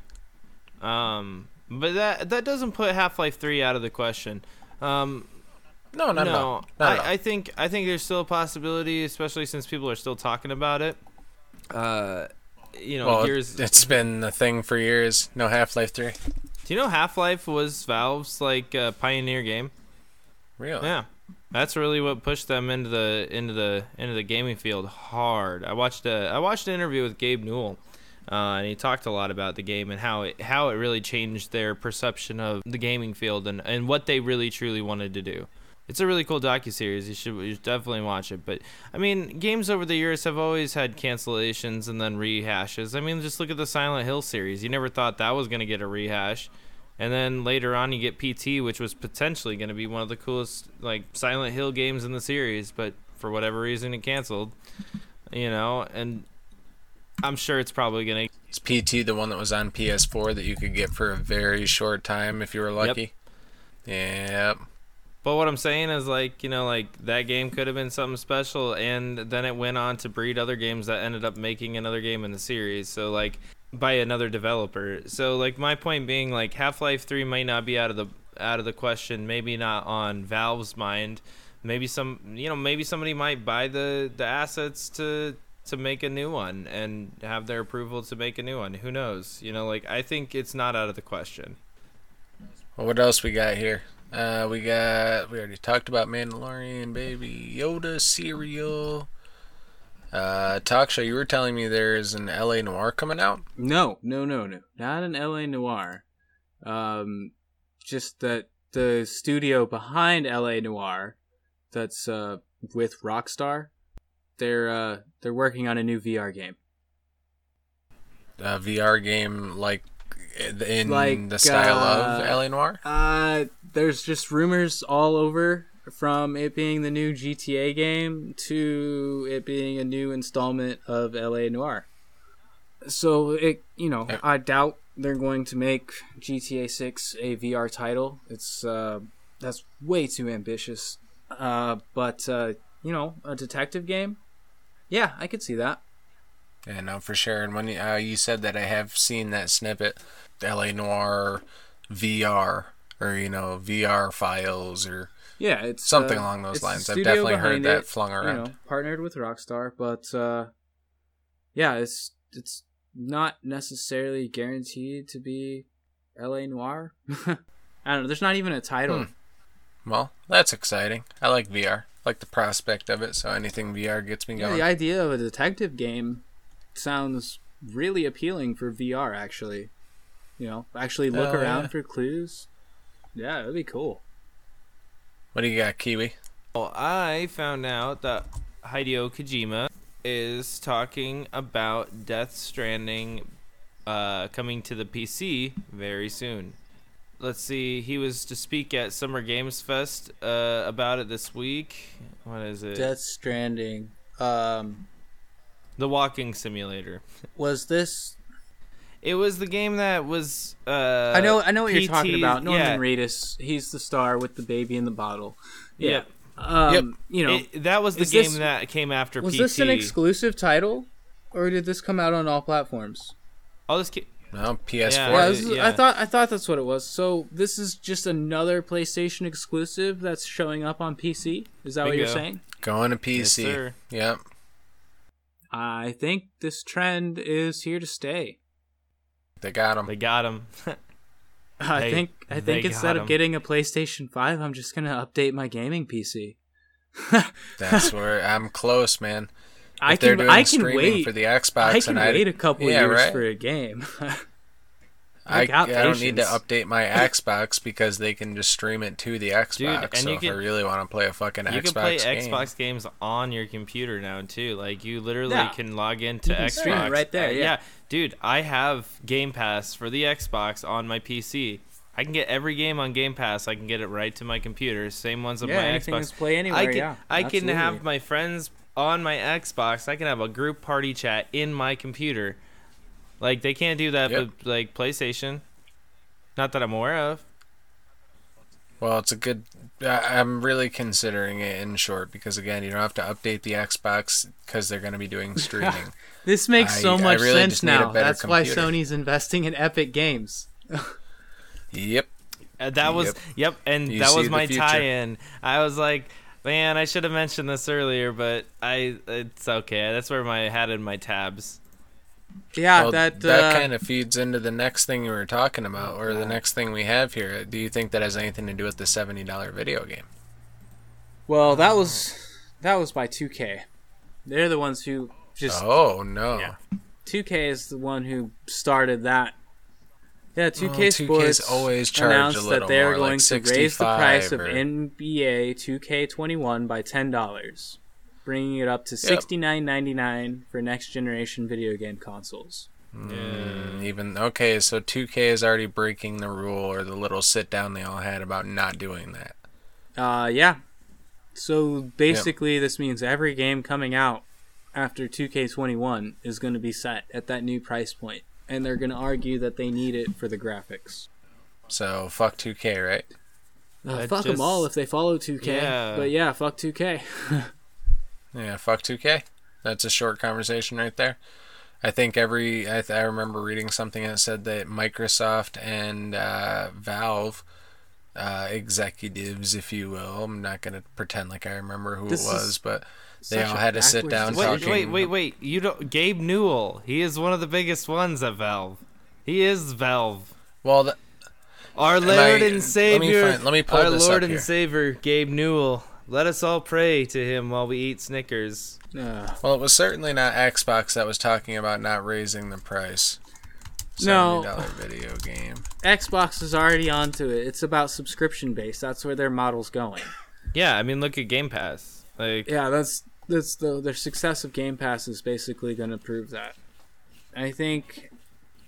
Um, but that that doesn't put Half Life Three out of the question. Um, No, not at no, all. Not at all. I, I think I think there's still a possibility, especially since people are still talking about it. Uh, you know, well, it's been a thing for years. No Half Life Three. Do you know Half Life was Valve's like uh, pioneer game? Really? Yeah, that's really what pushed them into the into the into the gaming field hard. I watched a I watched an interview with Gabe Newell, uh, and he talked a lot about the game and how it how it really changed their perception of the gaming field and and what they really truly wanted to do. It's a really cool docu series. You should, you should definitely watch it. But I mean, games over the years have always had cancellations and then rehashes. I mean, just look at the Silent Hill series. You never thought that was gonna get a rehash. And then later on, you get PT, which was potentially going to be one of the coolest like Silent Hill games in the series, but for whatever reason, it canceled. You know, and I'm sure it's probably going to. Is PT the one that was on PS4 that you could get for a very short time if you were lucky? Yep. But what I'm saying is, like, you know, like that game could have been something special, and then it went on to breed other games that ended up making another game in the series. So, like, by another developer. So, like, my point being, like, Half-Life 3 might not be out of the out of the question. Maybe not on Valve's mind. Maybe some, you know, maybe somebody might buy the the assets to to make a new one and have their approval to make a new one. Who knows? You know, like, I think it's not out of the question. Well, what else we got here? Uh, we got we already talked about Mandalorian, Baby Yoda cereal. Uh, talk show. You were telling me there's an LA Noire coming out. No, no, no, no. Not an LA Noire. Um, just that the studio behind LA Noire, that's uh with Rockstar, they're uh they're working on a new VR game. A VR game like in Like, the style uh, of LA Noire. Uh, there's just rumors all over from it being the new GTA game to it being a new installment of LA Noire. So it, you know, Yeah. I doubt they're going to make GTA 6 a VR title. It's uh that's way too ambitious. Uh but uh, you know, a detective game? Yeah, I could see that. Yeah, no, for sure. And when you, uh, you said that, I have seen that snippet, LA Noire VR, or you know, VR files, or Yeah, it's Something uh, along those lines. I've definitely heard that it, flung around. You know, partnered with Rockstar, but uh, yeah, it's it's not necessarily guaranteed to be L.A. Noire. (laughs) I don't know. There's not even a title. Hmm. Well, that's exciting. I like VR. I like the prospect of it. So anything VR gets me Yeah, going. the idea of a detective game sounds really appealing for VR. Actually, you know, actually look Hell around yeah. for clues. Yeah, that'd be cool. What do you got, Kiwi? Well, I found out that Hideo Kojima is talking about Death Stranding uh, coming to the PC very soon. Let's see, he was to speak at Summer Games Fest uh, about it this week. What is it? Death Stranding. Um, The walking simulator. was this? It was the game that was. Uh, I know, I know what you're talking about. Norman yeah, Reedus. He's the star with the baby in the bottle. Yeah. Um, Yep. You know, It- that was the game this- that came after was PT. this an exclusive title, or did this come out on all platforms? oh, this ca- No, PS4. Yeah, Yeah, is, yeah. I thought I thought that's what it was. So this is just another PlayStation exclusive that's showing up on PC. Is that what you're saying? Going to Yes, PC. sir. yep. I think this trend is here to stay. They got them. They got him. (laughs) I They- think I think instead of getting a PlayStation 5, I'm just going to update my gaming PC. (laughs) That's where I'm close, man. I If they're can doing I can wait for the Xbox, I can and wait a couple yeah, years right? for a game. (laughs) I, got I don't need to update my Xbox because they can just stream it to the Xbox. and so you if can- I really want to play a fucking you Xbox can play game, Xbox games on your computer now too. Like you literally Yeah. can log into You can Xbox stream it right there, Uh, yeah. Dude, I have Game Pass for the Xbox on my PC. I can get every game on Game Pass. I can get it right to my computer. Same ones on yeah, my anything Xbox. that's play anywhere. I can yeah, I can have my friends on my Xbox. I can have a group party chat in my computer. Like they can't do that Yep. with like PlayStation. Not that I'm aware of. well, it's a good. I'm really considering it in short because again, you don't have to update the Xbox because they're going to be doing (laughs) streaming. This makes I- so much really sense just need a now. better That's why. Sony's investing in Epic Games. yep. Uh, that was Yep. yep, and You that was my tie-in. I was like, man, I should have mentioned this earlier, but I it's okay. That's where my I had in my tabs. Yeah, Well, that that uh, kind of feeds into the next thing you were talking about, or the next thing we have here. Do you think that has anything to do with the seventy dollar video game? Well, that was that was by 2K. They're the ones who just oh no! Yeah. 2K is the one who started that. Yeah, 2K Oh, 2K's always announced that they are more, going like to raise the price 65 of NBA 2K21 by ten dollars, bringing it up to Yep. sixty nine ninety nine for next generation video game consoles. Mm, even okay, so 2K is already breaking the rule or the little sit down they all had about not doing that. Uh, yeah. So basically, this means every game coming out after 2K21 is going to be set at that new price point, and they're going to argue that they need it for the graphics. So fuck 2K, right? Uh, I fuck them all if they follow 2K. Yeah. But yeah, fuck 2K. (laughs) Yeah, fuck 2K. That's a short conversation right there. I think every I, th- I remember reading something that said that Microsoft and uh, Valve uh, executives, if you will, I'm not gonna pretend like I remember who This it is was, but they such all had to sit down. Wait, talking. wait, wait, wait. You don't Gabe Newell. He is one of the biggest ones at Valve. He is Valve. Well, th- Our I- Lord let and me Savior. find- let me pull our this Lord up and here. Savior, Gabe Newell. Let us all pray to him while we eat Snickers. Uh, well, it was certainly not Xbox that was talking about not raising the price. No. video game. Xbox is already onto it. It's about subscription based. That's where their model's going. Yeah, I mean, look at Game Pass. Like, Yeah, that's that's the their success of Game Pass is basically going to prove that. I think,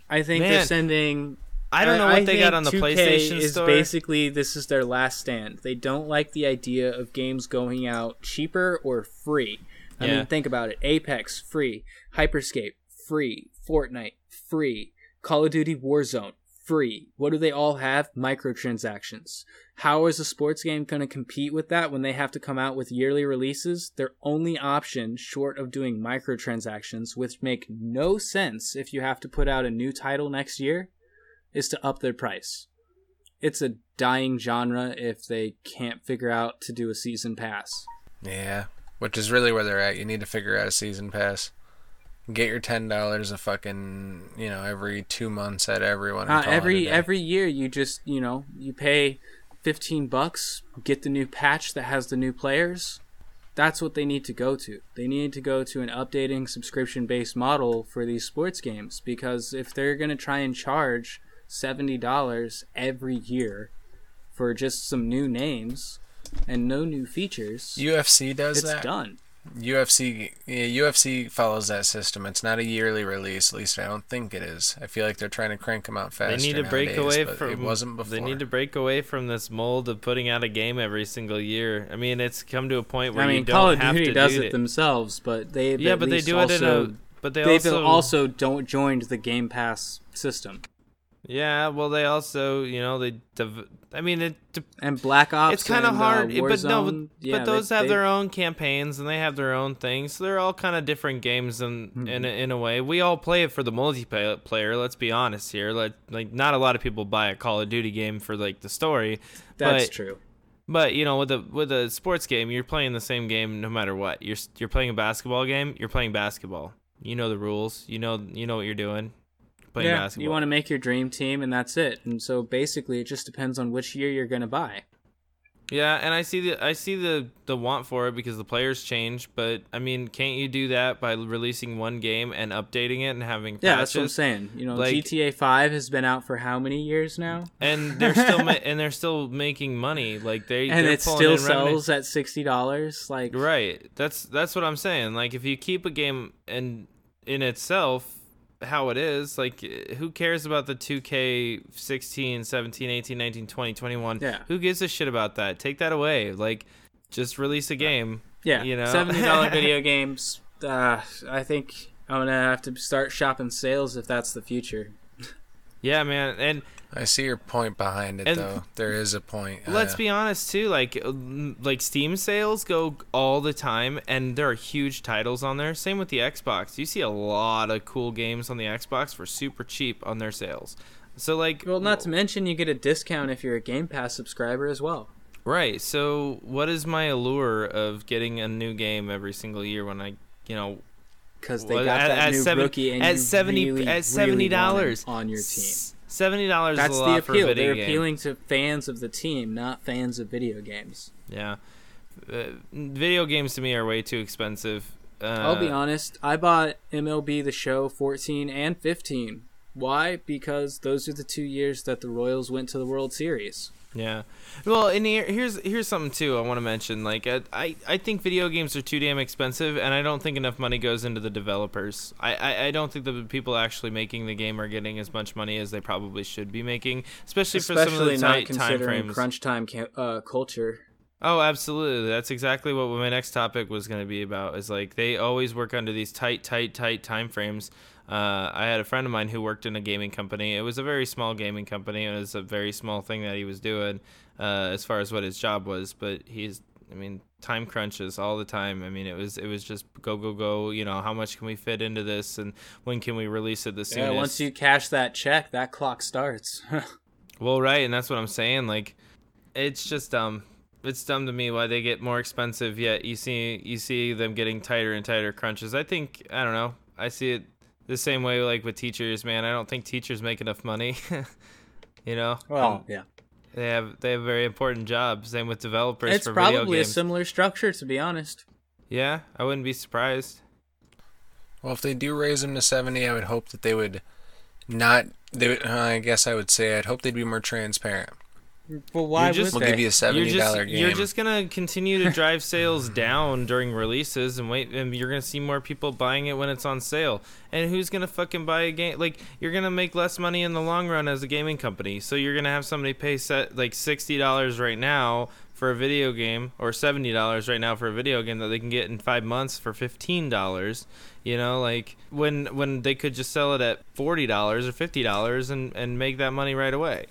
I think they're sending. I don't know what they got on the 2K PlayStation is store. basically this is their last stand. They don't like the idea of games going out cheaper or free. I Yeah. mean, think about it: Apex free, Hyperscape free, Fortnite free, Call of Duty Warzone free. What do they all have? Microtransactions. How is a sports game going to compete with that when they have to come out with yearly releases? Their only option, short of doing microtransactions, which make no sense if you have to put out a new title next year, is to up their price. It's a dying genre if they can't figure out to do a season pass. Yeah, which is really where they're at. You need to figure out a season pass. Get your ten dollars a fucking you know every two months at everyone. Uh, call it a every every year, you just you know you pay fifteen bucks, get the new patch that has the new players. That's what they need to go to. They need to go to an updating subscription based model for these sports games because if they're gonna try and charge seventy dollars every year for just some new names and no new features, UFC does that. it's that. done. UFC yeah, UFC follows that system. It's not a yearly release. At least I don't think it is. I feel like they're trying to crank them out fast. They need to break nowadays, away from. it. Wasn't before. They need to break away from this mold of putting out a game every single year. I mean, it's come to a point where I mean, you don't Call of have Duty to does do it themselves, but they Yeah, at but they least do it in a. But they they've also, also don't joined the Game Pass system. Yeah, well, they also, you know, they. Div- I mean, it. And Black Ops. it's kind of hard, uh, but no, but, yeah, but those they, have they, their own campaigns and they have their own things. So they're all kind of different games in Hmm. in a, in a way. We all play it for the multiplayer. Let's be honest here. Like like not a lot of people buy a Call of Duty game for like the story. That's but, true. But you know, with a with a sports game, you're playing the same game no matter what. You're you're playing a basketball game. You're playing basketball. You know the rules. You know you know what you're doing. Playing yeah, basketball. you want to make your dream team, and that's it. And so basically, it just depends on which year you're going to buy. Yeah, and I see the I see the the want for it because the players change. But I mean, can't you do that by releasing one game and updating it and having Yeah, that's what I'm saying. You know, Like- GTA Five has been out for how many years now? and they're still (laughs) ma- and they're still making money. Like they and it still in revenue. sells at sixty dollars. Like, Right. That's that's what I'm saying. Like if you keep a game in in itself how it is, like who cares about the 2K 16, 17, 18, 19, 20, 21? Yeah. Who gives a shit about that? Take that away. Like just release a game. yeah, You know? seventy dollar (laughs) video games. Uh, I think I'm gonna have to start shopping sales if that's the future. Yeah, man. And I see your point behind it, And- though. There is a point. let's Uh, be honest too, like uh, like Steam sales go all the time and there are huge titles on there. Same with the Xbox. You see a lot of cool games on the Xbox for super cheap on their sales. So like Well, not to mention you get a discount if you're a Game Pass subscriber as well. Right. So, what is my allure of getting a new game every single year when I, you know, Because they well, got at, that at new seven- rookie and at you seventy really, at seventy really dollars want him on your team. Seventy dollars That's the lot for a appeal. They're game. appealing to fans of the team, not fans of video games. Yeah. Uh, video games to me are way too expensive. Uh, I'll be honest. I bought MLB The Show 14 and 15. Why? Because those are the two years that the Royals went to the World Series. Yeah. Well, and here, here's here's something too I want to mention. Like I, I think video games are too damn expensive, and I don't think enough money goes into the developers. I, I, I don't think the people actually making the game are getting as much money as they probably should be making, especially, for some of the not tight time frames. crunch time uh, culture. Oh, absolutely. That's exactly what my next topic was going to be about. Is like they always work under these tight, tight, tight time frames. Uh, I had a friend of mine who worked in a gaming company. It was a very small gaming company. It was a very small thing that he was doing uh, as far as what his job was. But he's, I mean, time crunches all the time. I mean, it was it was just go go go. You know, how much can we fit into this, and when can we release it the soonest? Yeah, once you cash that check, that clock starts. (laughs) Well, right, and that's what I'm saying. Like, it's just dumb. It's dumb to me why they get more expensive. Yet you see you see them getting tighter and tighter crunches. I think I don't know. I see it the same way like with teachers. Man, I don't think teachers make enough money. (laughs) you know, well, Um, yeah. they have they have very important jobs. Same with developers It's for video probably a similar structure, to be honest. yeah, I wouldn't be surprised. Well, if they do raise them to 70, I would hope that they would not. They would, uh, I guess I would say I'd hope they'd be more transparent. Well, why You're just- would We'll give you a seventy you're just, game. You're just gonna continue to drive (laughs) sales down during releases, and wait, and you're gonna see more people buying it when it's on sale. And who's gonna fucking buy a game? Like you're gonna make less money in the long run as a gaming company. So you're gonna have somebody pay set like sixty dollars right now for a video game, or seventy dollars right now for a video game that they can get in five months for fifteen dollars. You know, like when when they could just sell it at forty dollars or fifty dollars and and make that money right away.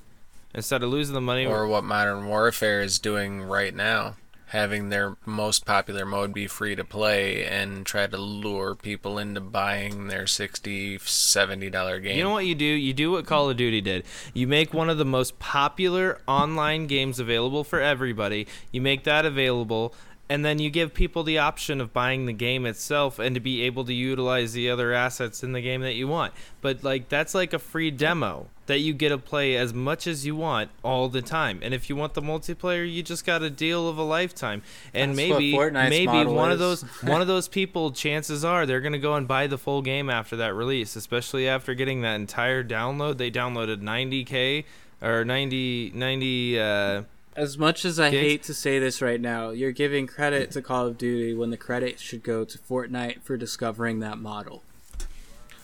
Instead of losing the money, or what Modern Warfare is doing right now, having their most popular mode be free to play and try to lure people into buying their 60 70 dollar game. You know what you do? You do what Call of Duty did. You make one of the most popular online games available for everybody. You make that available, and then you give people the option of buying the game itself and to be able to utilize the other assets in the game that you want. But like that's like a free demo that you get to play as much as you want all the time. And if you want the multiplayer, you just got a deal of a lifetime. And That's maybe maybe model one of those (laughs) one of those people chances are they're going to go and buy the full game after that release especially after getting that entire download they downloaded 90k or 90 90 uh As much as I Gigs? hate to say this right now, you're giving credit to Call of Duty when the credit should go to Fortnite for discovering that model.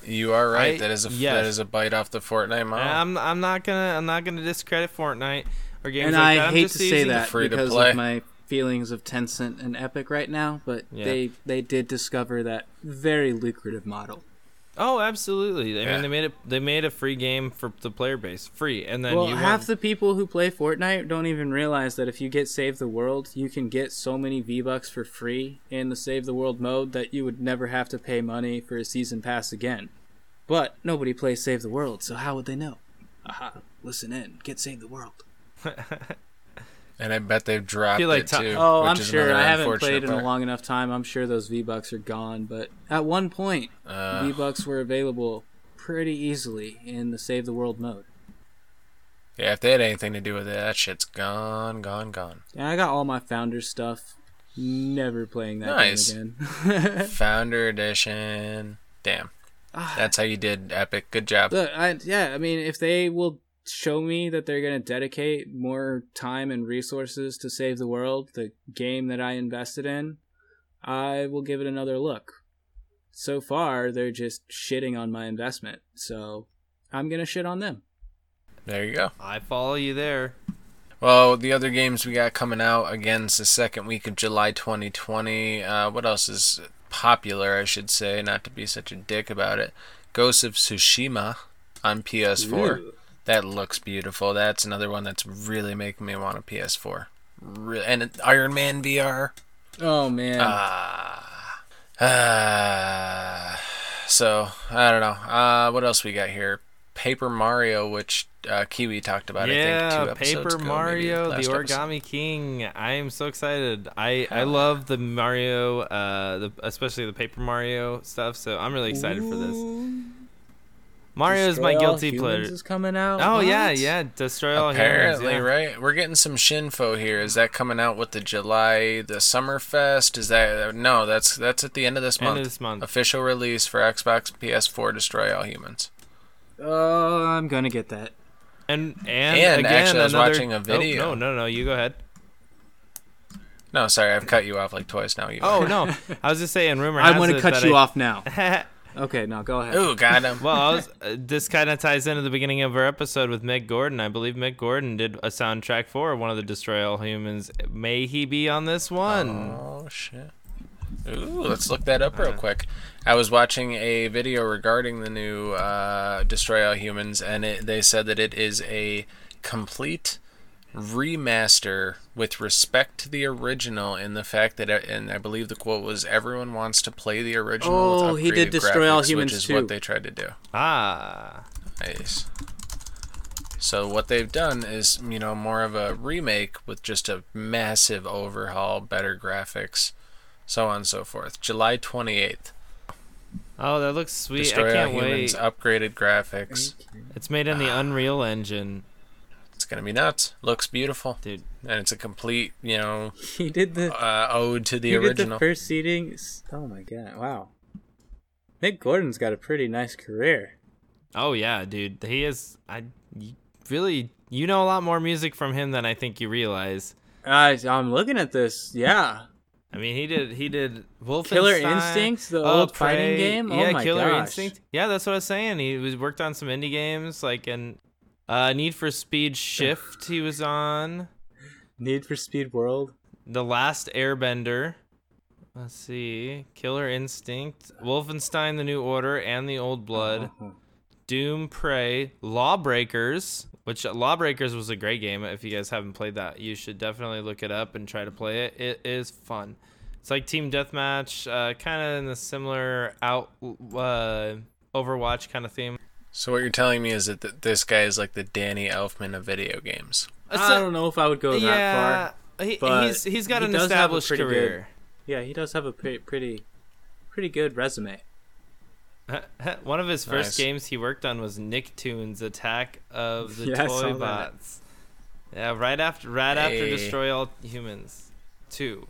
You are right. I- that is a yes. that is a bite off the Fortnite model. I'm I'm not gonna I'm not gonna discredit Fortnite or games and like I that. I'm hate to say that free to because play. of my feelings of Tencent and Epic right now, but Yeah. they they did discover that very lucrative model. Oh, absolutely. I Yeah. mean, they made it. They made a free game for the player base, free, and then well, you half want- the people who play Fortnite don't even realize that if you get Save the World, you can get so many V Bucks for free in the Save the World mode that you would never have to pay money for a season pass again. But nobody plays Save the World, so how would they know? Aha! Listen in, get Save the World. (laughs) and I bet they've dropped like it ti- too. Oh, which I'm is sure. I haven't unfortunate played in a long enough time. I'm sure those V Bucks are gone. But at one point, Uh, V Bucks were available pretty easily in the Save the World mode. yeah, if they had anything to do with it, that shit's gone, gone, gone. Yeah, I got all my Founder stuff. Never playing that Nice. game again. (laughs) Founder edition. Damn, that's how you did Epic. Good job. Look, I, yeah, I mean, if they will show me that they're going to dedicate more time and resources to save the world, the game that I invested in, I will give it another look. So far, they're just shitting on my investment, so I'm going to shit on them. There you go. I follow you there. Well, the other games we got coming out again, it's the second week of July 2020. Uh, what else is popular, I should say, not to be such a dick about it? Ghost of Tsushima on PS4. Ooh. That looks beautiful. That's another one that's really making me want a PS4. Re- and Iron Man VR. Oh, man. Ah. Ah. so, I don't know. Uh, what else we got here? Paper Mario, which uh, Kiwi talked about, I think, yeah, two episodes Paper ago, Mario, the last episode. Origami King. I am so excited. I I Hell love the Mario, uh, the especially the Paper Mario stuff. So I'm really excited for this. Ooh. Mario is my guilty Humans pleasure. is coming out. Oh yeah, What? yeah. Destroy all Apparently, humans. yeah. right? We're getting some Shinfo here. Is that coming out with the July the Summer Fest? Is that no? That's that's at the end of this End month. of this month. Official release for Xbox, PS4, Destroy All Humans. Oh, I'm going to get that. And and, And again, actually, I was another... watching a Oh, video. no, no, no. You go ahead. No, sorry, I've cut you off like twice now. You Oh no, I was just saying. Rumor. I has want to cut you I- off now. (laughs) Okay, no, go ahead. Ooh, got him. well, I was, (laughs) uh, this kind of ties into the beginning of our episode with Mick Gordon. I believe Mick Gordon did a soundtrack for one of the Destroy All Humans. May he be on this one? Oh shit. Ooh, let's look that up real Uh. quick. I was watching a video regarding the new uh, Destroy All Humans, and it, they said that it is a complete remaster with respect to the original in the fact that, and I believe the quote was, "Everyone wants to play the original." Oh, with he did upgraded Destroy All graphics," Humans which is too. what they tried to do. Ah, Nice. So what they've done is, you know, more of a remake with just a massive overhaul, better graphics, so on and so forth. July 28th. oh, that looks sweet. Destroy I can't All Humans, wait. upgraded graphics. It's made in the Unreal Engine, It's gonna be nuts. Looks beautiful, dude. and it's a complete, you know, (laughs) He did the uh, ode to the he did original. the first seating. Oh my god! Wow. Mick Gordon's got a pretty nice career. Oh yeah, dude. He is. I really. You know a lot more music from him than I think you realize. I I'm looking at this. Yeah, I mean, he did. He did Wolfenstein. Killer Instinct, the oh, old fighting Prey. game. Oh yeah, my Killer gosh. Instinct. Yeah, that's what I was saying. He was worked on some indie games like in uh, Need for Speed Shift. he was on Need for Speed World. The Last Airbender. Let's see, Killer Instinct, Wolfenstein: The New Order, and The Old Blood. Oh. Doom, Prey, Lawbreakers, which Lawbreakers was a great game. If you guys haven't played that, you should definitely look it up and try to play it. It is fun. It's like team deathmatch, uh, kind of in the similar out uh, Overwatch kind of theme. So what you're telling me is that th- this guy is like the Danny Elfman of video games. I don't know if I would go that yeah, far. he, but he's he's got he an does have a established pretty career. Yeah, he does have a pretty pretty, pretty good resume. (laughs) One of his first Nice. games he worked on was Nicktoons Attack of the (laughs) Yeah, I saw Toy that. Yeah, right after right after Destroy All Humans 2.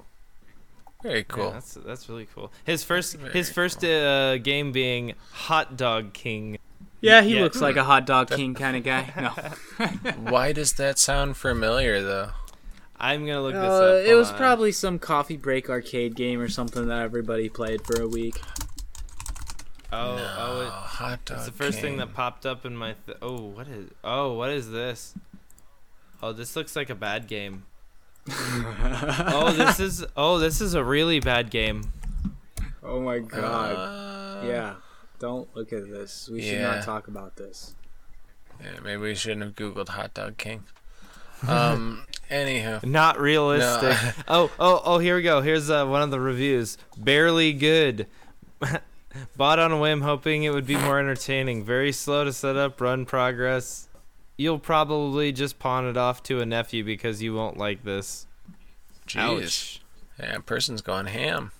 Very Yeah, cool. that's that's really cool. His first his Very first uh, game being Hot Dog King. Yeah, he Yeah. looks like a hot dog (laughs) king kind of guy. No. Why does that sound familiar though? I'm gonna look this Uh, up. it was on. probably some coffee break arcade game or something that everybody played for a week. Oh, No, oh, it, hot dog. it's the first thing that popped up in my. Th- oh, what is? Oh, what is this? Oh, this looks like a bad game. (laughs) Oh, this is. Oh, this is a really bad game. oh my god. Uh, yeah. Don't look at this. We should yeah. not talk about this. yeah, maybe we shouldn't have googled hot dog king. Um. (laughs) anywho, Not realistic. (laughs) oh, oh, oh! Here we go. Here's uh, one of the reviews. Barely good. Bought on a whim, hoping it would be more entertaining. Very slow to set up, run progress. You'll probably just pawn it off to a nephew because you won't like this. jeez, Ouch. yeah, person's going ham.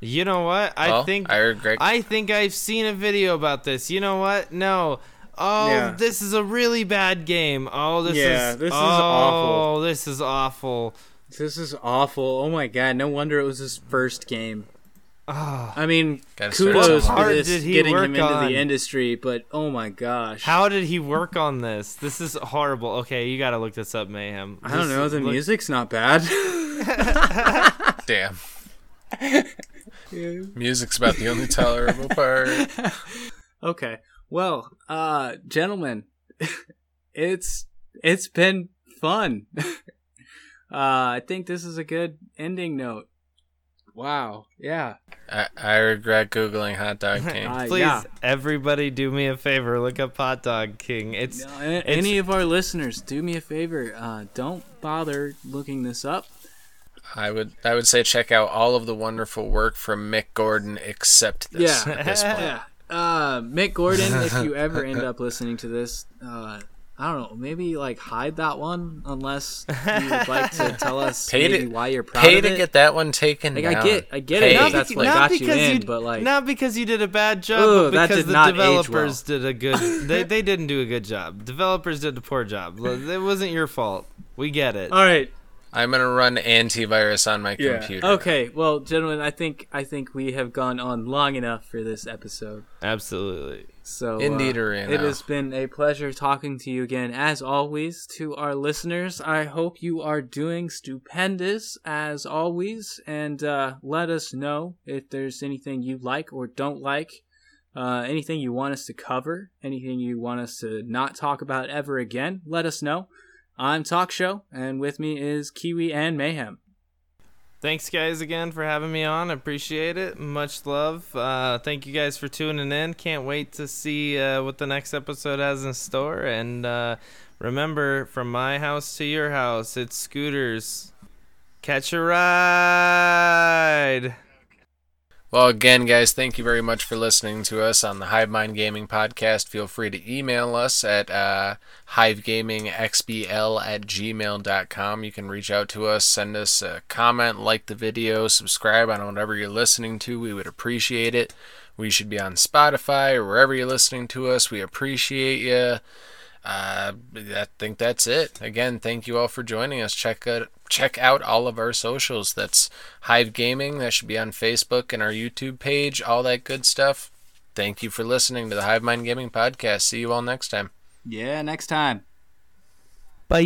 You know what? I Well, think I regret. I think I've seen a video about this. You know what? No. Oh, Yeah. this is a really bad game. Oh, this Yeah, is this is oh, awful. this is awful. This is awful. Oh my god. No wonder it was his first game. Oh, I mean, kudos somewhere. for this did he getting him into on? the industry, but oh my gosh. how did he work on this? This is horrible. Okay, you got to look this up, Mayhem. I don't know. The look- music's not bad. (laughs) Damn. Music's about the only tolerable part. okay. Well, uh, gentlemen, (laughs) it's it's been fun. (laughs) uh, I think this is a good ending note. Wow. Yeah. I, I regret googling hot dog (laughs) king. Uh, Please, yeah. everybody, do me a favor. Look up Hot Dog King. It's Uh, a- any of our listeners, do me a favor. Uh, don't bother looking this up. I would I would say check out all of the wonderful work from Mick Gordon except this. Yeah. at this point. Yeah. Uh, Mick Gordon, if you (laughs) ever end up listening to this, uh, I don't know, maybe like hide that one unless (laughs) you would like to tell us Pay maybe to- why you're proud Pay of to get that one taken Like, down. I get, I get Pay. it. Not That's beca- what not got you because in, you- but like, not because you did a bad job, Ooh, but because the not age developers did a good. They they didn't do a good job. Developers did a poor job. It wasn't your fault. We get it. all right, I'm gonna run antivirus on my yeah. computer. Okay, well, gentlemen, I think I think we have gone on long enough for this episode. Absolutely. So Indeed, uh, Arena. it has been a pleasure talking to you again, as always. To our listeners, I hope you are doing stupendous as always, and uh, let us know if there's anything you like or don't like, uh, anything you want us to cover, anything you want us to not talk about ever again. Let us know. I'm Talk Show, and with me is Kiwi and Mayhem. Thanks, guys, again for having me on. Appreciate it. Much love. Uh, thank you guys for tuning in. Can't wait to see uh, what the next episode has in store. And uh, remember, from my house to your house, it's scooters. Catch a ride. Well, again, guys, thank you very much for listening to us on the Hive Mind Gaming Podcast. Feel free to email us at uh, hivegamingxbl at gmail.com. You can reach out to us, send us a comment, like the video, subscribe on whatever you're listening to. We would appreciate it. We should be on Spotify or wherever you're listening to us. We appreciate you. Uh, I think that's it. Again, thank you all for joining us. Check out check out all of our socials. That's Hive Gaming. That should be on Facebook and our YouTube page, all that good stuff. Thank you for listening to the Hive Mind Gaming Podcast. See you all next time. Yeah, next time. Bye.